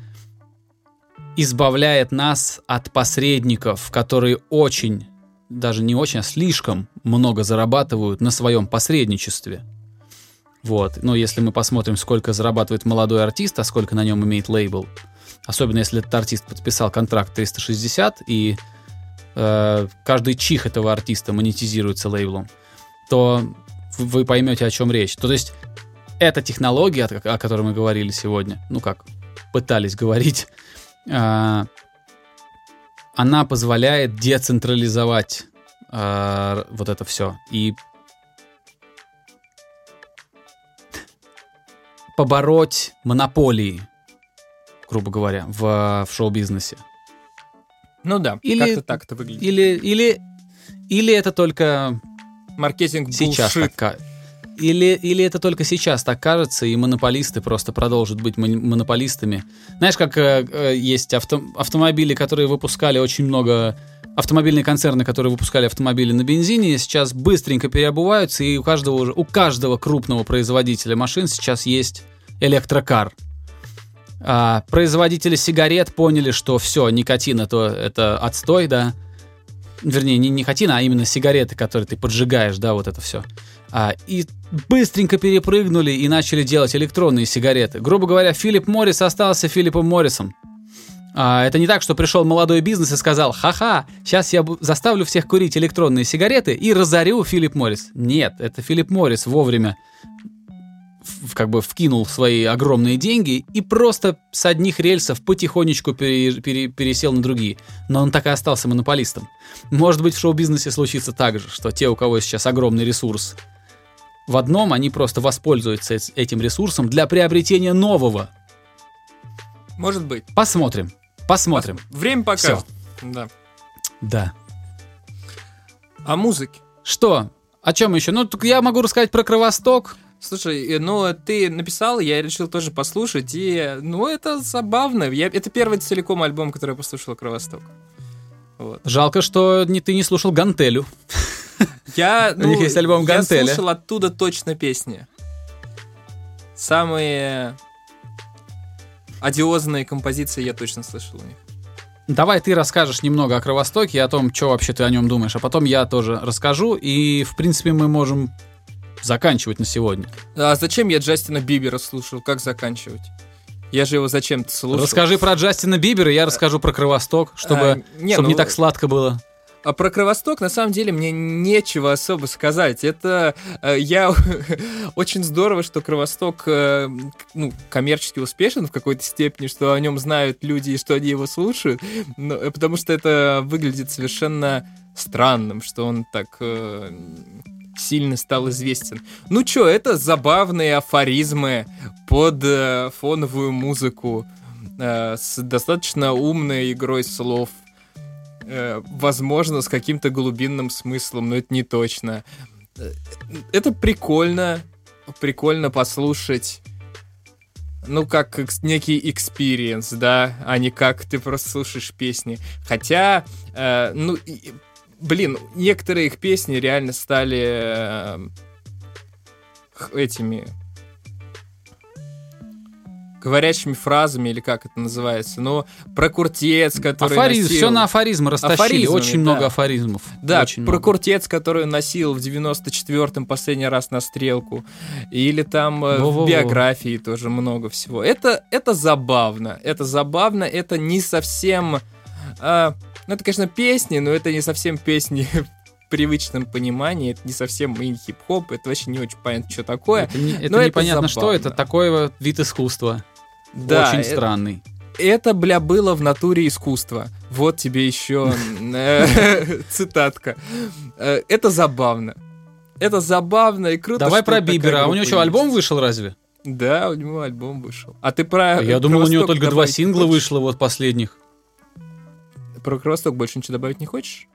избавляет нас от посредников, которые очень, даже не очень, а слишком много зарабатывают на своем посредничестве. Вот. Но если мы посмотрим, сколько зарабатывает молодой артист, а сколько на нем имеет лейбл, особенно если этот артист подписал контракт 360, и э, каждый чих этого артиста монетизируется лейблом, то вы- поймете, о чем речь. То, есть эта технология, о которой мы говорили сегодня, ну как, пытались говорить, она позволяет децентрализовать а, вот это все и побороть монополии, грубо говоря, в, в шоу-бизнесе. Ну да, Или- как-то так это выглядит. Или, или, или это только Маркетинг сейчас bullshit. Или, или это только сейчас так кажется, и монополисты просто продолжат быть монополистами. Знаешь, как э, э, есть авто- автомобили, которые выпускали очень много... Автомобильные концерны, которые выпускали автомобили на бензине, сейчас быстренько переобуваются, и у каждого, у каждого крупного производителя машин сейчас есть электрокар. А, производители сигарет поняли, что все, никотин это, это отстой, да. Вернее, не никотин, а именно сигареты, которые ты поджигаешь, да, вот это все. А, и быстренько перепрыгнули и начали делать электронные сигареты. Грубо говоря, Филипп Моррис остался Филиппом Моррисом. А, это не так, что пришел молодой бизнес и сказал, ха-ха, сейчас я заставлю всех курить электронные сигареты и разорю Филипп Моррис. Нет, это Филипп Моррис вовремя как бы вкинул свои огромные деньги и просто с одних рельсов потихонечку пере- пере- пересел на другие. Но он так и остался монополистом. Может быть, в шоу-бизнесе случится так же, что те, у кого сейчас огромный ресурс, в одном они просто воспользуются этим ресурсом для приобретения нового. Может быть. Посмотрим. Посмотрим. Время покажет. Да. Да. О музыке. Что? О чем еще? Ну, я могу рассказать про Кровосток. Слушай, ну ты написал, я решил тоже послушать, и ну это забавно. Я, это первый целиком альбом, который я послушал Кровосток. Вот. Жалко, что не, ты не слушал Гантелю. Я, <laughs> У них есть альбом я «Гантеля». слушал оттуда точно песни. Самые одиозные композиции я точно слышал у них. Давай ты расскажешь немного о Кровостоке и о том, что вообще ты о нем думаешь, а потом я тоже расскажу, и, в принципе, мы можем заканчивать на сегодня. А зачем я Джастина Бибера слушал? Как заканчивать? Я же его зачем-то слушал. Расскажи про Джастина Бибера, и я расскажу про Кровосток, чтобы, А, не, чтобы не ну, так сладко было. А про Кровосток, на самом деле, мне нечего особо сказать. Это э, я <laughs> очень здорово, что Кровосток э, ну, коммерчески успешен в какой-то степени, что о нем знают люди и что они его слушают. Но, э, потому что это выглядит совершенно странным, что он так э, сильно стал известен. Ну чё, это забавные афоризмы под э, фоновую музыку э, с достаточно умной игрой слов э, возможно, с каким-то глубинным смыслом, но это не точно. Э, Это прикольно, прикольно послушать, ну, как некий experience, да, а не как ты просто слушаешь песни. Хотя, э, ну, и- блин, некоторые их песни реально стали э, этими говорящими фразами, или как это называется, но про куртец, который Афоризм, носил- все на афоризмы растащили, Афоризмами, очень да. много афоризмов. Да, очень про много. куртец, который носил в 94-м последний раз на стрелку. Или там э, Во-во-во. в биографии тоже много всего. Это, это забавно. Это забавно. Это не совсем... а, ну, это, конечно, песни, но это не совсем песни <laughs> привычном понимании. Это не совсем и хип-хоп. Это вообще не очень понятно, что такое. Это, не- это но это непонятно что, забавно. это такой вот вид искусства. Да, очень э- странный. Это, бля, было в натуре искусство. Вот тебе еще <laughs> э, <laughs> цитатка. Э, Это забавно. Это забавно и круто. Давай что про Бибера. А у него что, альбом вышел разве? Да, у него альбом вышел. А ты про... Я думал, у него только два сингла вышло вот последних. Про Кровосток больше ничего добавить не хочешь?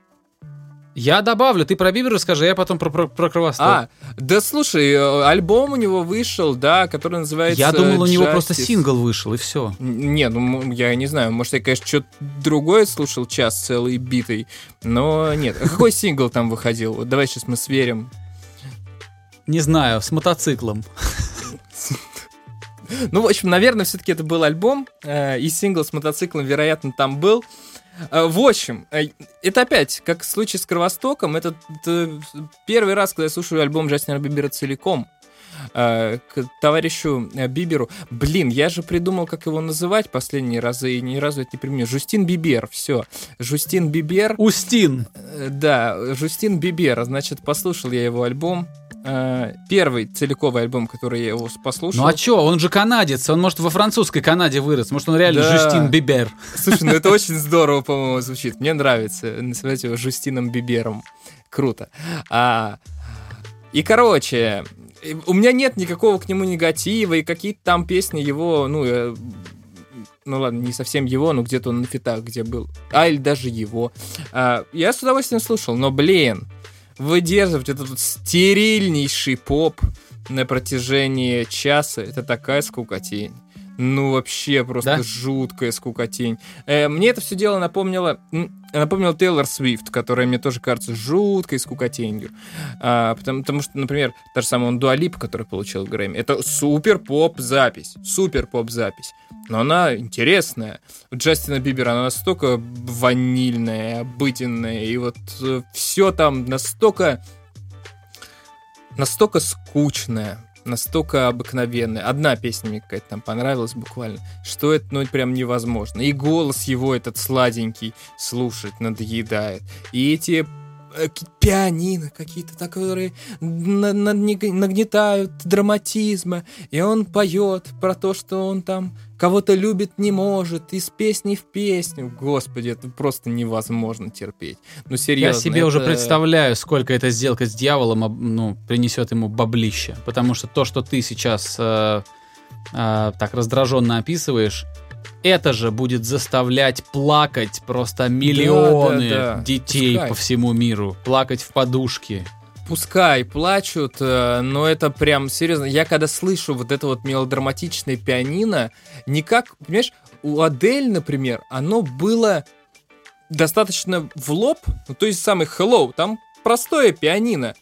Я добавлю, ты про Бибера расскажи, а я потом про, про, про Кровосток. А, да слушай, э, альбом у него вышел, да, который называется я думал, у него просто Justice. сингл вышел, и все. Не, ну я не знаю, может я, конечно, что-то другое слушал час целый битый, но нет. А какой сингл там выходил? Вот давай сейчас мы сверим. Не знаю, с мотоциклом. Ну, в общем, наверное, все-таки это был альбом, э, и сингл с мотоциклом, вероятно, там был. Э, в общем, э, это опять, как в случае с Кровостоком, это, это первый раз, когда я слушаю альбом Джастина Бибера целиком. Э, к товарищу э, Биберу. Блин, я же придумал, как его называть последние разы, и ни разу это не применю. Жустин Бибер, все. Жустин Бибер. Устин. Э, Да, Жустин Бибер. Значит, послушал я его альбом. Э, Первый целиковый альбом, который я его послушал. Ну а чё, он же канадец, он может во французской Канаде вырос, может он реально Да. Жюстин Бибер. Слушай, ну это <laughs> очень здорово, по-моему, звучит. Мне нравится называть его Жустином Бибером. Круто. А, и, короче, у меня нет никакого к нему негатива, и какие-то там песни его, ну, э, ну ладно, не совсем его, но где-то он на фитах, где был. А, или даже его. А, я с удовольствием слушал, но, блин, выдерживать этот вот стерильнейший поп на протяжении часа, это такая скукотень. Ну, вообще просто Да? жуткая скукотень. Э, мне это все дело напомнило, м, напомнило Тейлор Свифт, которая мне тоже кажется жуткой скукотенью. А, потому, потому что, например, та же самая Дуалип, который получил Грэмми, это супер поп-запись, супер поп-запись. Но она интересная. У Джастина Бибера она настолько ванильная, обыденная, и вот все там настолько настолько скучная, настолько обыкновенная. Одна песня мне какая-то там понравилась буквально, что это, ну, прям невозможно. И голос его этот сладенький слушать надоедает. И эти пианино какие-то, так, которые на- на- наг- нагнетают драматизма, и он поет про то, что он там кого-то любит не может, из песни в песню. Господи, это просто невозможно терпеть. Ну, серьезно. Я себе уже это- представляю, сколько эта сделка с дьяволом ну, принесет ему баблища. Потому что то, что ты сейчас э, э, так раздраженно описываешь, это же будет заставлять плакать просто миллионы да, да. детей Пускай. по всему миру. Плакать в подушке. Пускай плачут, э, но это прям серьезно. Я когда слышу вот это вот мелодраматичное пианино, никак, понимаешь, у Адель, например, оно было достаточно в лоб, ну, то есть самый Hello, там простое пианино,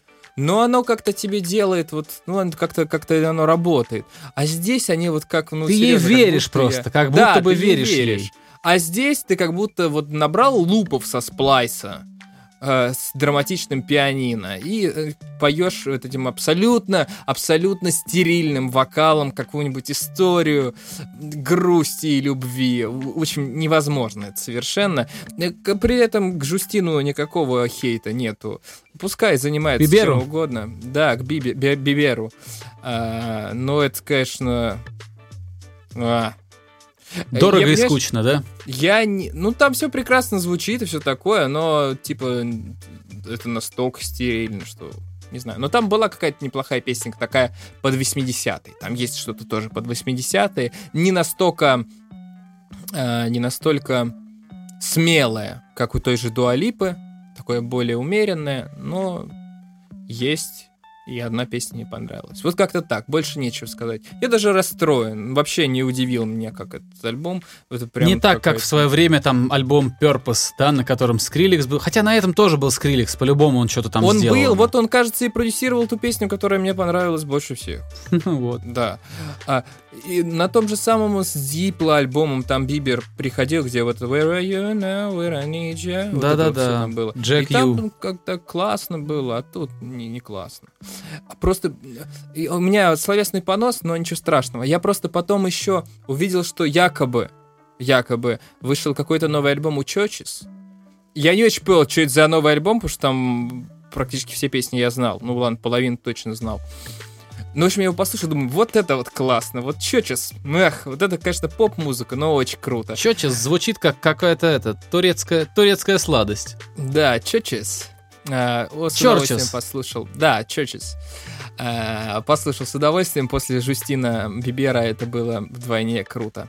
но оно как-то тебе делает, вот, ну, оно как-то как оно работает. А здесь они вот как, ну, Ты ей серьезно, как веришь будто я- просто, как Да, будто бы ты веришь ей. А здесь ты как будто вот набрал лупов со сплайса э, с драматичным пианино и э, поешь вот этим абсолютно, абсолютно стерильным вокалом какую-нибудь историю грусти и любви. Очень невозможно это совершенно. Э, При этом к Жустину никакого хейта нету. Пускай занимается Биберу? чем угодно. Да, к Биби- Би- Биберу. А, но это, конечно... а. Дорого Я, и скучно, да? я не... Ну, там все прекрасно звучит и все такое, но, типа, это настолько стерильно, что... Не знаю. Но там была какая-то неплохая песенка такая под 80-е. Там есть что-то тоже под 80-е. Не настолько... э, не настолько смелое, как у той же Дуалипы. Такое более умеренное, но есть... И одна песня не понравилась. Вот как-то так, больше нечего сказать. Я даже расстроен. Вообще не удивил меня, как этот альбом. Это прям не так, как в свое время там альбом Purpose, да, на котором Скриликс был. Хотя на этом тоже был Скриликс, по-любому он что-то там он сделал. был, вот он, кажется, и продюсировал ту песню, которая мне понравилась больше всех. Ну <laughs> вот. Да. А, и на том же самом с Дипла альбомом там Бибер приходил, где вот Where are you now, where I need you. Вот вот всё Да-да-да. там было. Jack и там ну, как-то классно было, а тут не, не классно. А Просто и у меня словесный понос, но ничего страшного. Я просто потом еще увидел, что якобы, якобы вышел какой-то новый альбом у Churches. Я не очень понял, что это за новый альбом, потому что там практически все песни я знал. Ну ладно, половину точно знал. Ну, в общем, я его послушал, думаю, вот это вот классно, вот Churches, эх, вот это, конечно, поп-музыка, но очень круто. Чочес звучит как какая-то это, турецкая, турецкая сладость. Да, Churches. А, о, с Churches. удовольствием послушал. Да, Churches. А, послушал с удовольствием. После Жустина Бибера это было вдвойне круто.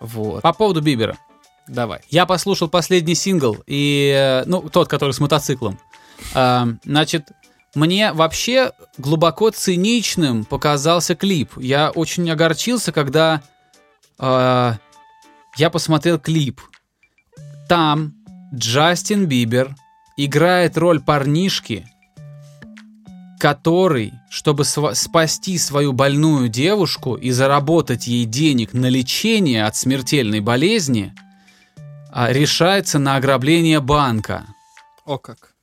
Вот, По поводу Бибера. давай. Я послушал последний сингл, и, э, ну, тот, который с мотоциклом. А, значит, мне вообще глубоко циничным показался клип. Я очень огорчился, когда а, я посмотрел клип. Там Джастин Бибер играет роль парнишки, который, чтобы сва- спасти свою больную девушку и заработать ей денег на лечение от смертельной болезни, а, решается на ограбление банка. О как.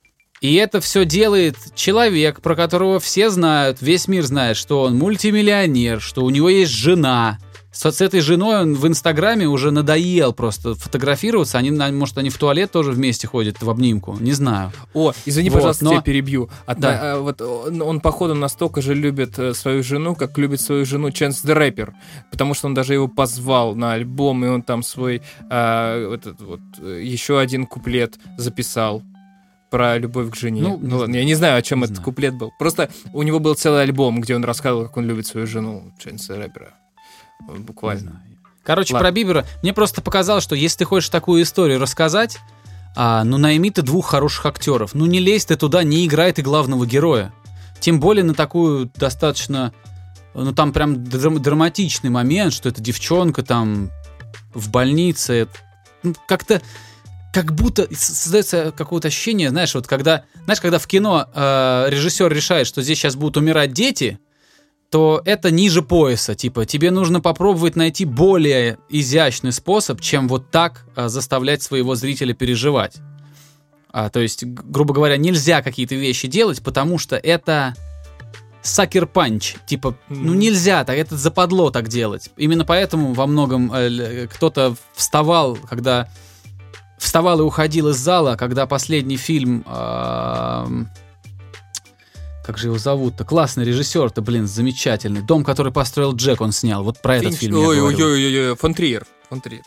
И это все делает человек, про которого все знают, весь мир знает, что он мультимиллионер, что у него есть жена. С, с этой женой он в Инстаграме уже надоел просто фотографироваться. Они, может, они в туалет тоже вместе ходят в обнимку, не знаю. О, извини, Вот, пожалуйста, но- тебя перебью. Одна- Да. а, вот он, он, походу, настолько же любит э, свою жену, как любит свою жену Chance the Rapper. Потому что он даже его позвал на альбом, и он там свой а, вот этот вот, э, еще один куплет записал про любовь к жене. Ну, Ну, ладно, я не знаю, о чем не этот знаю. куплет был. Просто у него был целый альбом, где он рассказывал, как он любит свою жену. Вот Не Буквально. Короче, Ладно. про Бибера. Мне просто показалось, что если ты хочешь такую историю рассказать, а, ну найми ты двух хороших актеров. Ну не лезь ты туда, не играй ты главного героя. Тем более на такую достаточно, ну там прям драм- драматичный момент, что эта девчонка там в больнице. Это, ну, как-то как будто создается какое-то ощущение, знаешь, вот когда, знаешь, когда в кино э, режиссер решает, что здесь сейчас будут умирать дети, то это ниже пояса. Типа, тебе нужно попробовать найти более изящный способ, чем вот так а, заставлять своего зрителя переживать. А, то есть, грубо говоря, нельзя какие-то вещи делать, потому что это сакер-панч. Типа, ну нельзя, так это западло так делать. Именно поэтому во многом э, л- кто-то вставал, когда вставал и уходил из зала, когда последний фильм... эм, как же его зовут-то? Классный режиссер-то, блин, замечательный. Дом, который построил Джек, он снял. Вот про этот фильм я Ой, ой, ой, ой, ой, фон Триер. Фон Триер.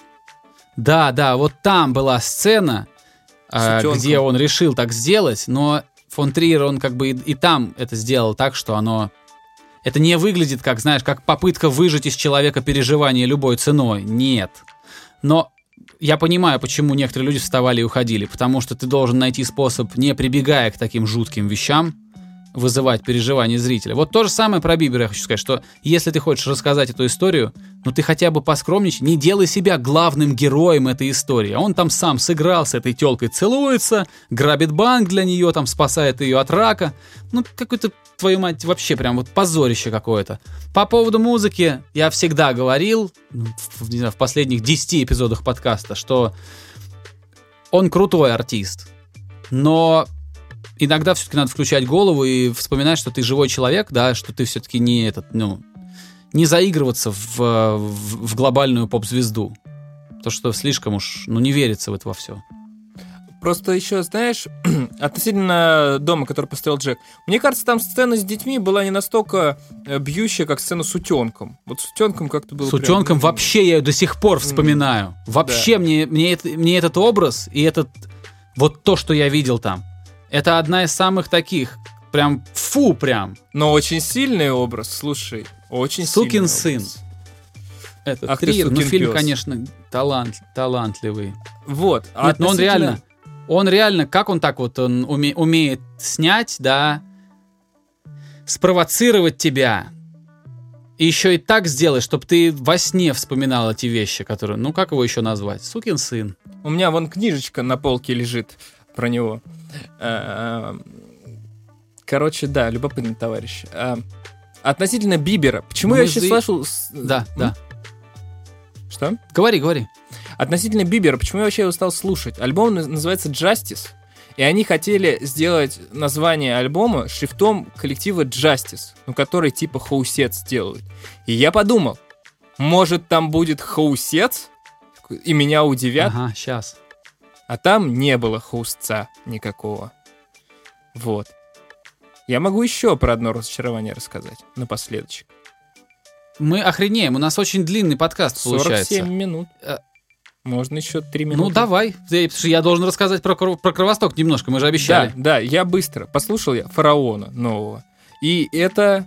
Да, да, вот там была сцена, а, где он решил так сделать, но фон Триер, он как бы и, и там это сделал так, что оно... Это не выглядит как, знаешь, как попытка выжать из человека переживания любой ценой. Нет. Но я понимаю, почему некоторые люди вставали и уходили, потому что ты должен найти способ, не прибегая к таким жутким вещам, вызывать переживания зрителя. Вот то же самое про Бибера я хочу сказать, что если ты хочешь рассказать эту историю, ну ты хотя бы поскромничай, не делай себя главным героем этой истории. А он там сам сыграл с этой телкой, целуется, грабит банк для нее, там спасает ее от рака. Ну какой-то, твою мать, вообще прям вот позорище какое-то. По поводу музыки я всегда говорил, ну, в, не знаю, в последних 10 эпизодах подкаста, что он крутой артист, но иногда все-таки надо включать голову и вспоминать, что ты живой человек, да, что ты все-таки не этот, ну, не заигрываться в, в, в глобальную поп-звезду. То, что слишком уж, ну, не верится в это во все. Просто еще, знаешь, <clears throat> относительно дома, который построил Джек, мне кажется, там сцена с детьми была не настолько э, бьющая, как сцена с утенком. Вот с утенком как-то было С прям, утенком ну, вообще я её до сих пор вспоминаю. Вообще мне, мне, это- мне этот образ и этот, вот то, что я видел там, это одна из самых таких, прям фу прям. Но очень сильный образ, слушай. Очень Сукин сильный сын. образ. Этот Ах Триер, ну фильм, пес. конечно, талант, талантливый. Вот. а Нет, но он реально, он реально, как он так вот он уме- умеет снять, да, спровоцировать тебя, и еще и так сделать, чтобы ты во сне вспоминал эти вещи, которые, ну как его еще назвать, сукин сын. У меня вон книжечка на полке лежит про него. Э, Короче, да, любопытный товарищ. А, Относительно Бибера. Почему Ну, я за- слышал... Да, да. Что? Говори, говори. Относительно Бибера, почему я вообще его стал слушать? Альбом наз- называется Justice, и они хотели сделать название альбома шрифтом коллектива Justice, ну, который типа Хаусец делают. И я подумал, может там будет Хаусец, и меня удивят, Ага, сейчас. А там не было Хаусца никакого. Вот. Я могу еще про одно разочарование рассказать напоследочек. Мы охренеем, у нас очень длинный подкаст 47 получается. минут. Э, Можно еще 3 минуты. Ну давай, что я должен рассказать про, про Кровосток немножко, мы же обещали. Да, да, я быстро. Послушал я фараона нового. И это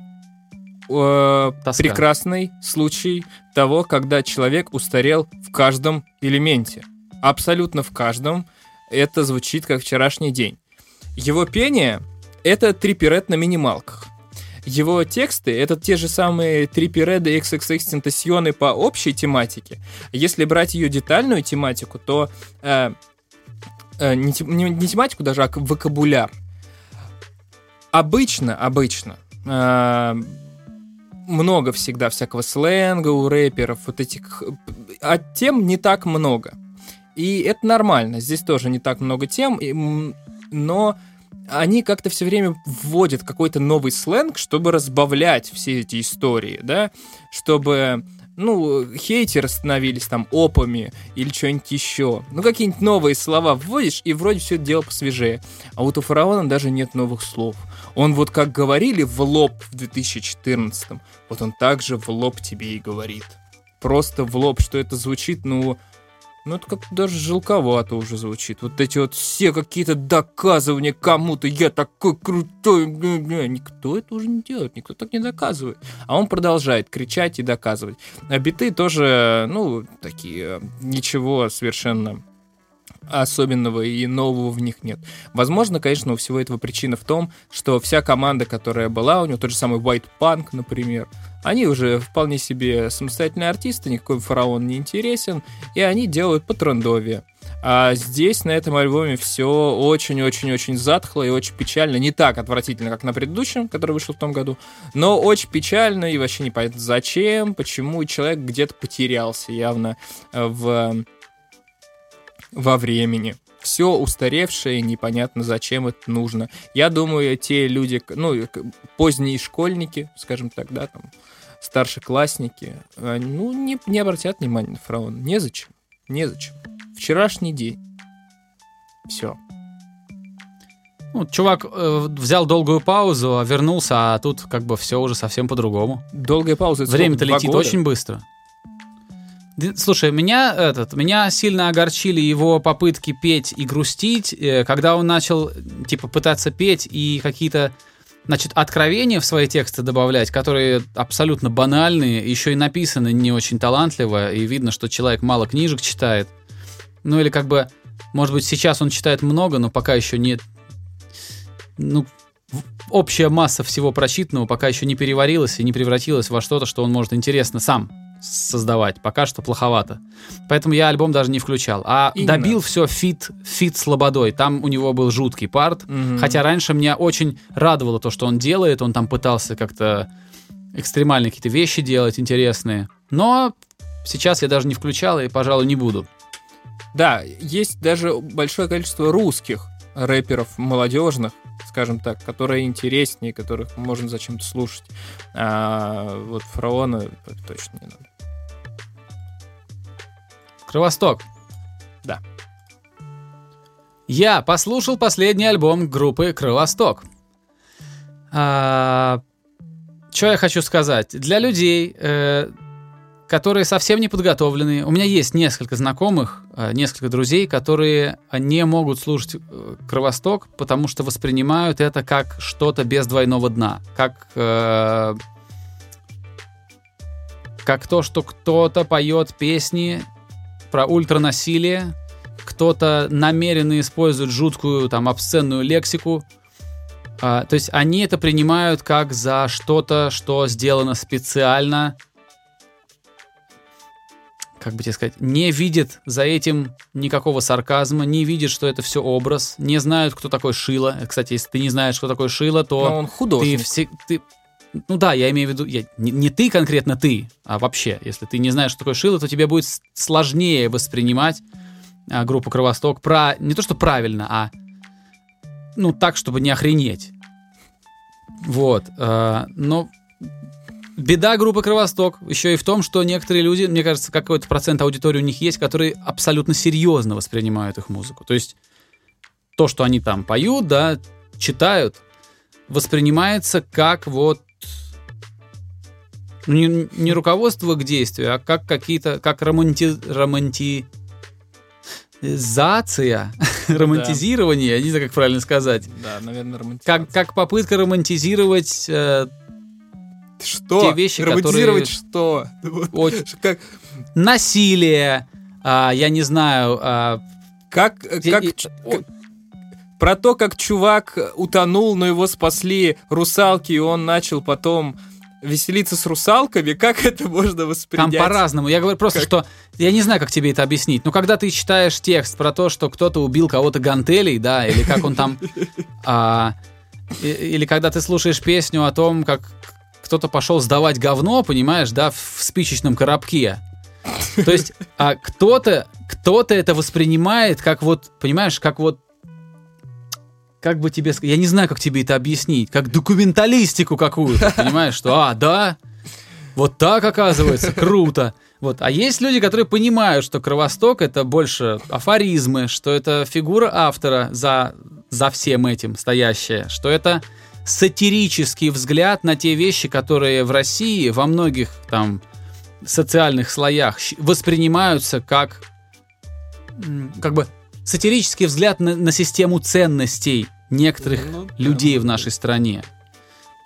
э, Тоска. прекрасный случай того, когда человек устарел в каждом элементе. Абсолютно в каждом. Это звучит как вчерашний день. Его пение — это триперет на минималках. Его тексты — это те же самые трипереды XXX Тентасьоны по общей тематике. Если брать ее детальную тематику, то э, э, не, не- не тематику даже, а вокабуляр. Обычно, обычно, э, много всегда всякого сленга у рэперов, вот этих, э, а тем не так много. И это нормально, здесь тоже не так много тем, но они как-то все время вводят какой-то новый сленг, чтобы разбавлять все эти истории, да, чтобы, ну, хейтеры становились там опами или что-нибудь еще. Ну, какие-нибудь новые слова вводишь, и вроде все это дело посвежее. А вот у фараона даже нет новых слов. Он вот как говорили в лоб в 2014 вот он также в лоб тебе и говорит. Просто в лоб, что это звучит, ну, ну это как даже жалковато уже звучит. Вот эти вот все какие-то доказывания кому-то, я такой крутой. Никто это уже не делает, никто так не доказывает. А он продолжает кричать и доказывать. А биты тоже, ну, такие, ничего совершенно особенного и нового в них нет. Возможно, конечно, у всего этого причина в том, что вся команда, которая была у него, тот же самый White Punk, например, они уже вполне себе самостоятельные артисты, никакой фараон не интересен, и они делают по трендове. А здесь, на этом альбоме, все очень-очень-очень затхло и очень печально. Не так отвратительно, как на предыдущем, который вышел в том году, но очень печально и вообще непонятно зачем, почему, человек где-то потерялся явно э, в во времени. Все устаревшее, непонятно зачем это нужно. Я думаю, те люди, ну, поздние школьники, скажем так, да, там, старшеклассники, они, ну, не, не обратят внимания на фараона. Незачем. Незачем. Вчерашний день. Все. Ну, чувак э, взял долгую паузу, а вернулся, а тут как бы все уже совсем по-другому. Долгая пауза. Время-то летит года? очень быстро. Слушай, меня этот, меня сильно огорчили его попытки петь и грустить, э, когда он начал типа пытаться петь и какие-то значит откровения в свои тексты добавлять, которые абсолютно банальные, еще и написаны не очень талантливо, и видно, что человек мало книжек читает. Ну или как бы, может быть, сейчас он читает много, но пока еще не, ну общая масса всего прочитанного пока еще не переварилась и не превратилась во что-то, что он может интересно сам создавать. Пока что плоховато. Поэтому я альбом даже не включал. А Именно. добил все feat, feat с Лободой. Там у него был жуткий part. Мгм. Хотя раньше меня очень радовало то, что он делает. Он там пытался как-то экстремальные какие-то вещи делать интересные. Но сейчас я даже не включал и, пожалуй, не буду. Да, есть даже большое количество русских рэперов молодежных, скажем так, которые интереснее, которых можно зачем-то слушать. А вот фараона точно не надо. Кровосток. Да. Я послушал последний альбом группы Кровосток. А, что я хочу сказать? Для людей, э, которые совсем не подготовлены, у меня есть несколько знакомых, э, несколько друзей, которые не могут слушать э, Кровосток, потому что воспринимают это как что-то без двойного дна, как э, как то, что кто-то поет песни про ультранасилие, кто-то намеренно использует жуткую там обсценную лексику. А, то есть они это принимают как за что-то, что сделано специально. Как бы тебе сказать, не видят за этим никакого сарказма, не видят, что это все образ, не знают, кто такой Шило. Кстати, если ты не знаешь, кто такой Шило, то Но он ты художник. все, ты, ну да, я имею в виду, я, не, не ты конкретно ты, а вообще, если ты не знаешь, что такое шило, то тебе будет сложнее воспринимать а, группу Кровосток про не то что правильно, а ну так, чтобы не охренеть. Вот, а, но беда группы Кровосток еще и в том, что некоторые люди, мне кажется, какой-то процент аудитории у них есть, которые абсолютно серьезно воспринимают их музыку. То есть то, что они там поют, да, читают, воспринимается как вот ну, не, не руководство к действию, а как какие-то, как романти, романтизация, <laughs> романтизирование, я не знаю, как правильно сказать. Да, наверное, романтизация. Как, как попытка романтизировать э, Что? те вещи, Романтизировать которые- что? <laughs> Очень- Как, насилие, а, я не знаю, а, как, те- как и- ч- к- про то, как чувак утонул, но его спасли русалки, и он начал потом веселиться с русалками, <laughs> как это можно Там воспринять? по-разному. Я говорю просто, Как? что я не знаю, как тебе это объяснить. Но когда ты читаешь текст про то, что кто-то убил кого-то гантелей, да, или как он там, <laughs> а, или когда ты слушаешь песню о том, как кто-то пошел сдавать говно, понимаешь, да, в спичечном коробке. То есть а, кто-то, кто-то это воспринимает как вот, понимаешь, как вот как бы тебе сказать, я не знаю, как тебе это объяснить, как документалистику какую-то, <laughs> понимаешь, что, а, да, вот так оказывается, круто. Вот. А есть люди, которые понимают, что Кровосток это больше афоризмы, что это фигура автора за, за всем этим стоящая, что это сатирический взгляд на те вещи, которые в России во многих там социальных слоях воспринимаются как как бы сатирический взгляд на, на систему ценностей некоторых Ну, да. людей в нашей стране.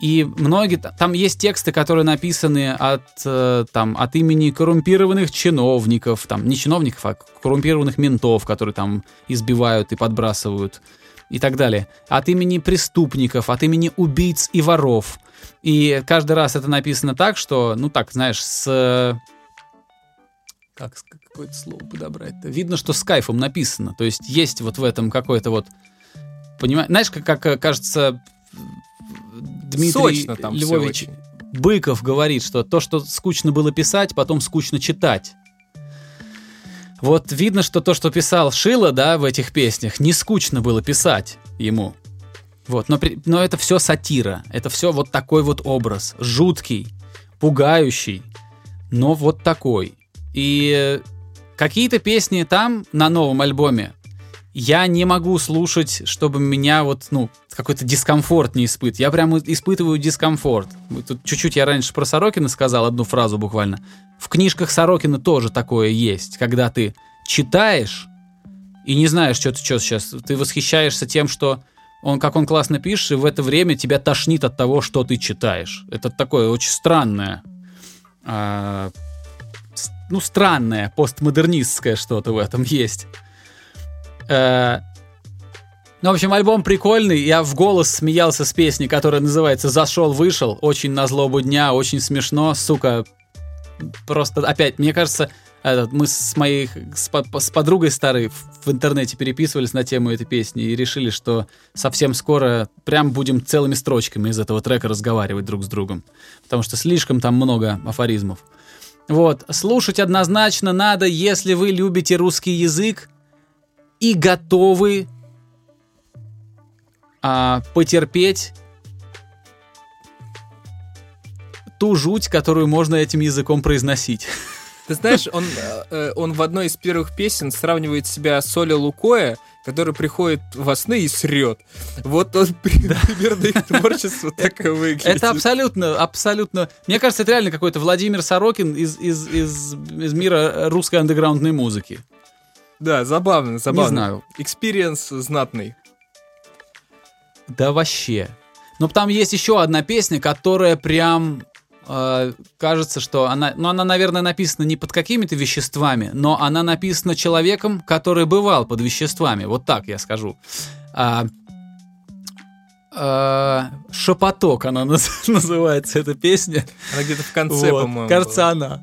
И многие там есть тексты, которые написаны от э, там от имени коррумпированных чиновников, там не чиновников, а коррумпированных ментов, которые там избивают и подбрасывают и так далее. От имени преступников, от имени убийц и воров. И каждый раз это написано так, что, ну так, знаешь, с как какое-то слово подобрать-то? Видно, что с кайфом написано. То есть есть вот в этом какой-то вот понимаешь, знаешь, как, как э, кажется, Дмитрий Сочно там Львович. Быков говорит, что то, что скучно было писать, потом скучно читать. Вот видно, что то, что писал Шила, да, в этих песнях, не скучно было писать ему. Вот, но, при- но это все сатира, это все вот такой вот образ, жуткий, пугающий, но вот такой. И э, какие-то песни там на новом альбоме я не могу слушать, чтобы меня вот, ну, какой-то дискомфорт не испытывать. Я прям испытываю дискомфорт. Тут чуть-чуть я раньше про Сорокина сказал одну фразу буквально. В книжках Сорокина тоже такое есть, когда ты читаешь и не знаешь, что ты что сейчас. Ты восхищаешься тем, что он, как он классно пишет, и в это время тебя тошнит от того, что ты читаешь. Это такое очень странное, а, ну, странное, постмодернистское что-то в этом есть. Э, ну, в общем, альбом прикольный. Я в голос смеялся с песни, которая называется «Зашел, вышел». Очень на злобу дня, очень смешно. Сука, просто опять, мне кажется, этот, мы с моей с, с подругой старой в, в интернете переписывались на тему этой песни и решили, что совсем скоро прям будем целыми строчками из этого трека разговаривать друг с другом. Потому что слишком там много афоризмов. Вот, слушать однозначно надо, если вы любите русский язык и готовы а, потерпеть ту жуть, которую можно этим языком произносить. Ты знаешь, <laughs> он, э, он в одной из первых песен сравнивает себя с Оле Лукойе, который приходит во сны и срет. Вот он <laughs> да. примерно их творчество так и выглядит. Это абсолютно, абсолютно... Мне кажется, это реально какой-то Владимир Сорокин из, из, из, из мира русской андеграундной музыки. Да, забавно, забавно. Не знаю. Experience знатный. Да вообще. Но там есть еще одна песня, которая прям э, кажется, что она, ну она, наверное, написана не под какими-то веществами, но она написана человеком, который бывал под веществами. Вот так я скажу. А, а, Шепоток она <laughs> называется эта песня. Она где-то в конце, вот. по-моему. Кажется, она.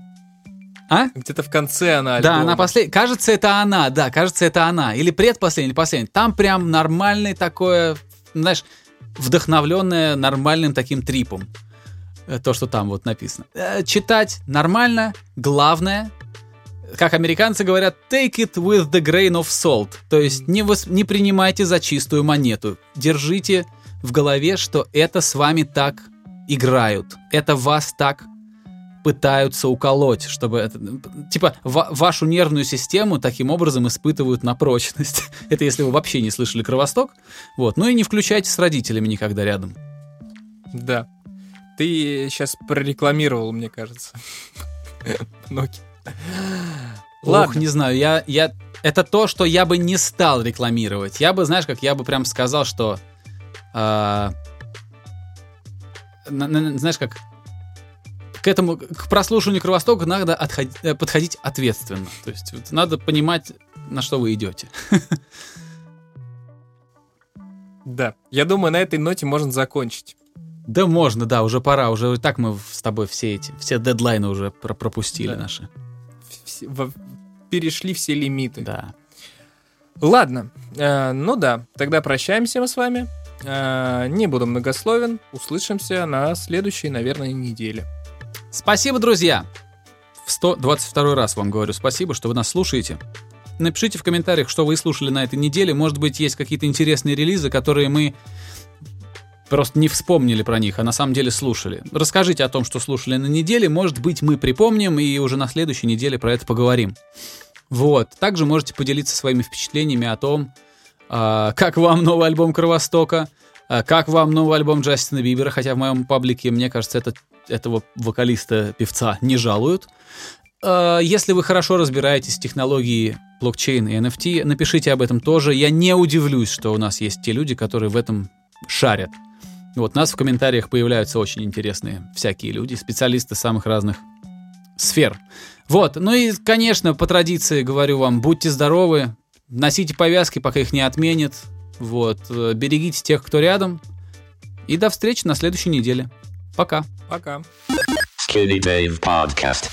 А? Где-то в конце она альбома. Да, она последняя. Кажется, это она, да, кажется, это она. Или предпоследняя, или последняя. Там прям нормальный такое, знаешь, вдохновленное нормальным таким трипом. Э, то, что там вот написано. Э, читать нормально. Главное, как американцы говорят, take it with the grain of salt. То есть не, вос, не принимайте за чистую монету. Держите в голове, что это с вами так играют. Это вас так пытаются уколоть, чтобы это, типа ва- вашу нервную систему таким образом испытывают на прочность. <laughs> это если вы вообще не слышали Кровосток. Вот. Ну и не включайте с родителями никогда рядом. Да. Ты сейчас прорекламировал, мне кажется. <laughs> Ноки. Ладно. Ох, не знаю, я, я... Это то, что я бы не стал рекламировать. Я бы, знаешь, как я бы прям сказал, что... Э, на, на, знаешь, как к этому, к прослушиванию Кровостока надо отходить, э, подходить ответственно. То есть вот, надо понимать, на что вы идете. <laughs> Да, я думаю, на этой ноте можно закончить. Да можно, да, уже пора, уже так мы с тобой все эти, все дедлайны уже про пропустили да. наши. Все, в, перешли все лимиты. Да. Ладно, э, ну да, тогда прощаемся мы с вами. Э, не буду многословен, услышимся на следующей, наверное, неделе. Спасибо, друзья! В 122 раз вам говорю спасибо, что вы нас слушаете. Напишите в комментариях, что вы слушали на этой неделе. Может быть, есть какие-то интересные релизы, которые мы просто не вспомнили про них, а на самом деле слушали. Расскажите о том, что слушали на неделе. Может быть, мы припомним и уже на следующей неделе про это поговорим. Вот. Также можете поделиться своими впечатлениями о том, а, как вам новый альбом Кровостока, а, как вам новый альбом Джастина Бибера, хотя в моем паблике, мне кажется, это, этого вокалиста-певца не жалуют. А, если вы хорошо разбираетесь в технологии блокчейн и NFT, напишите об этом тоже. Я не удивлюсь, что у нас есть те люди, которые в этом шарят. Вот у нас в комментариях появляются очень интересные всякие люди, специалисты самых разных сфер. Вот, ну и, конечно, по традиции говорю вам, будьте здоровы, носите повязки, пока их не отменят, вот. Э, берегите тех, кто рядом. И до встречи на следующей неделе. Пока. Пока. Skinny Dave Podcast.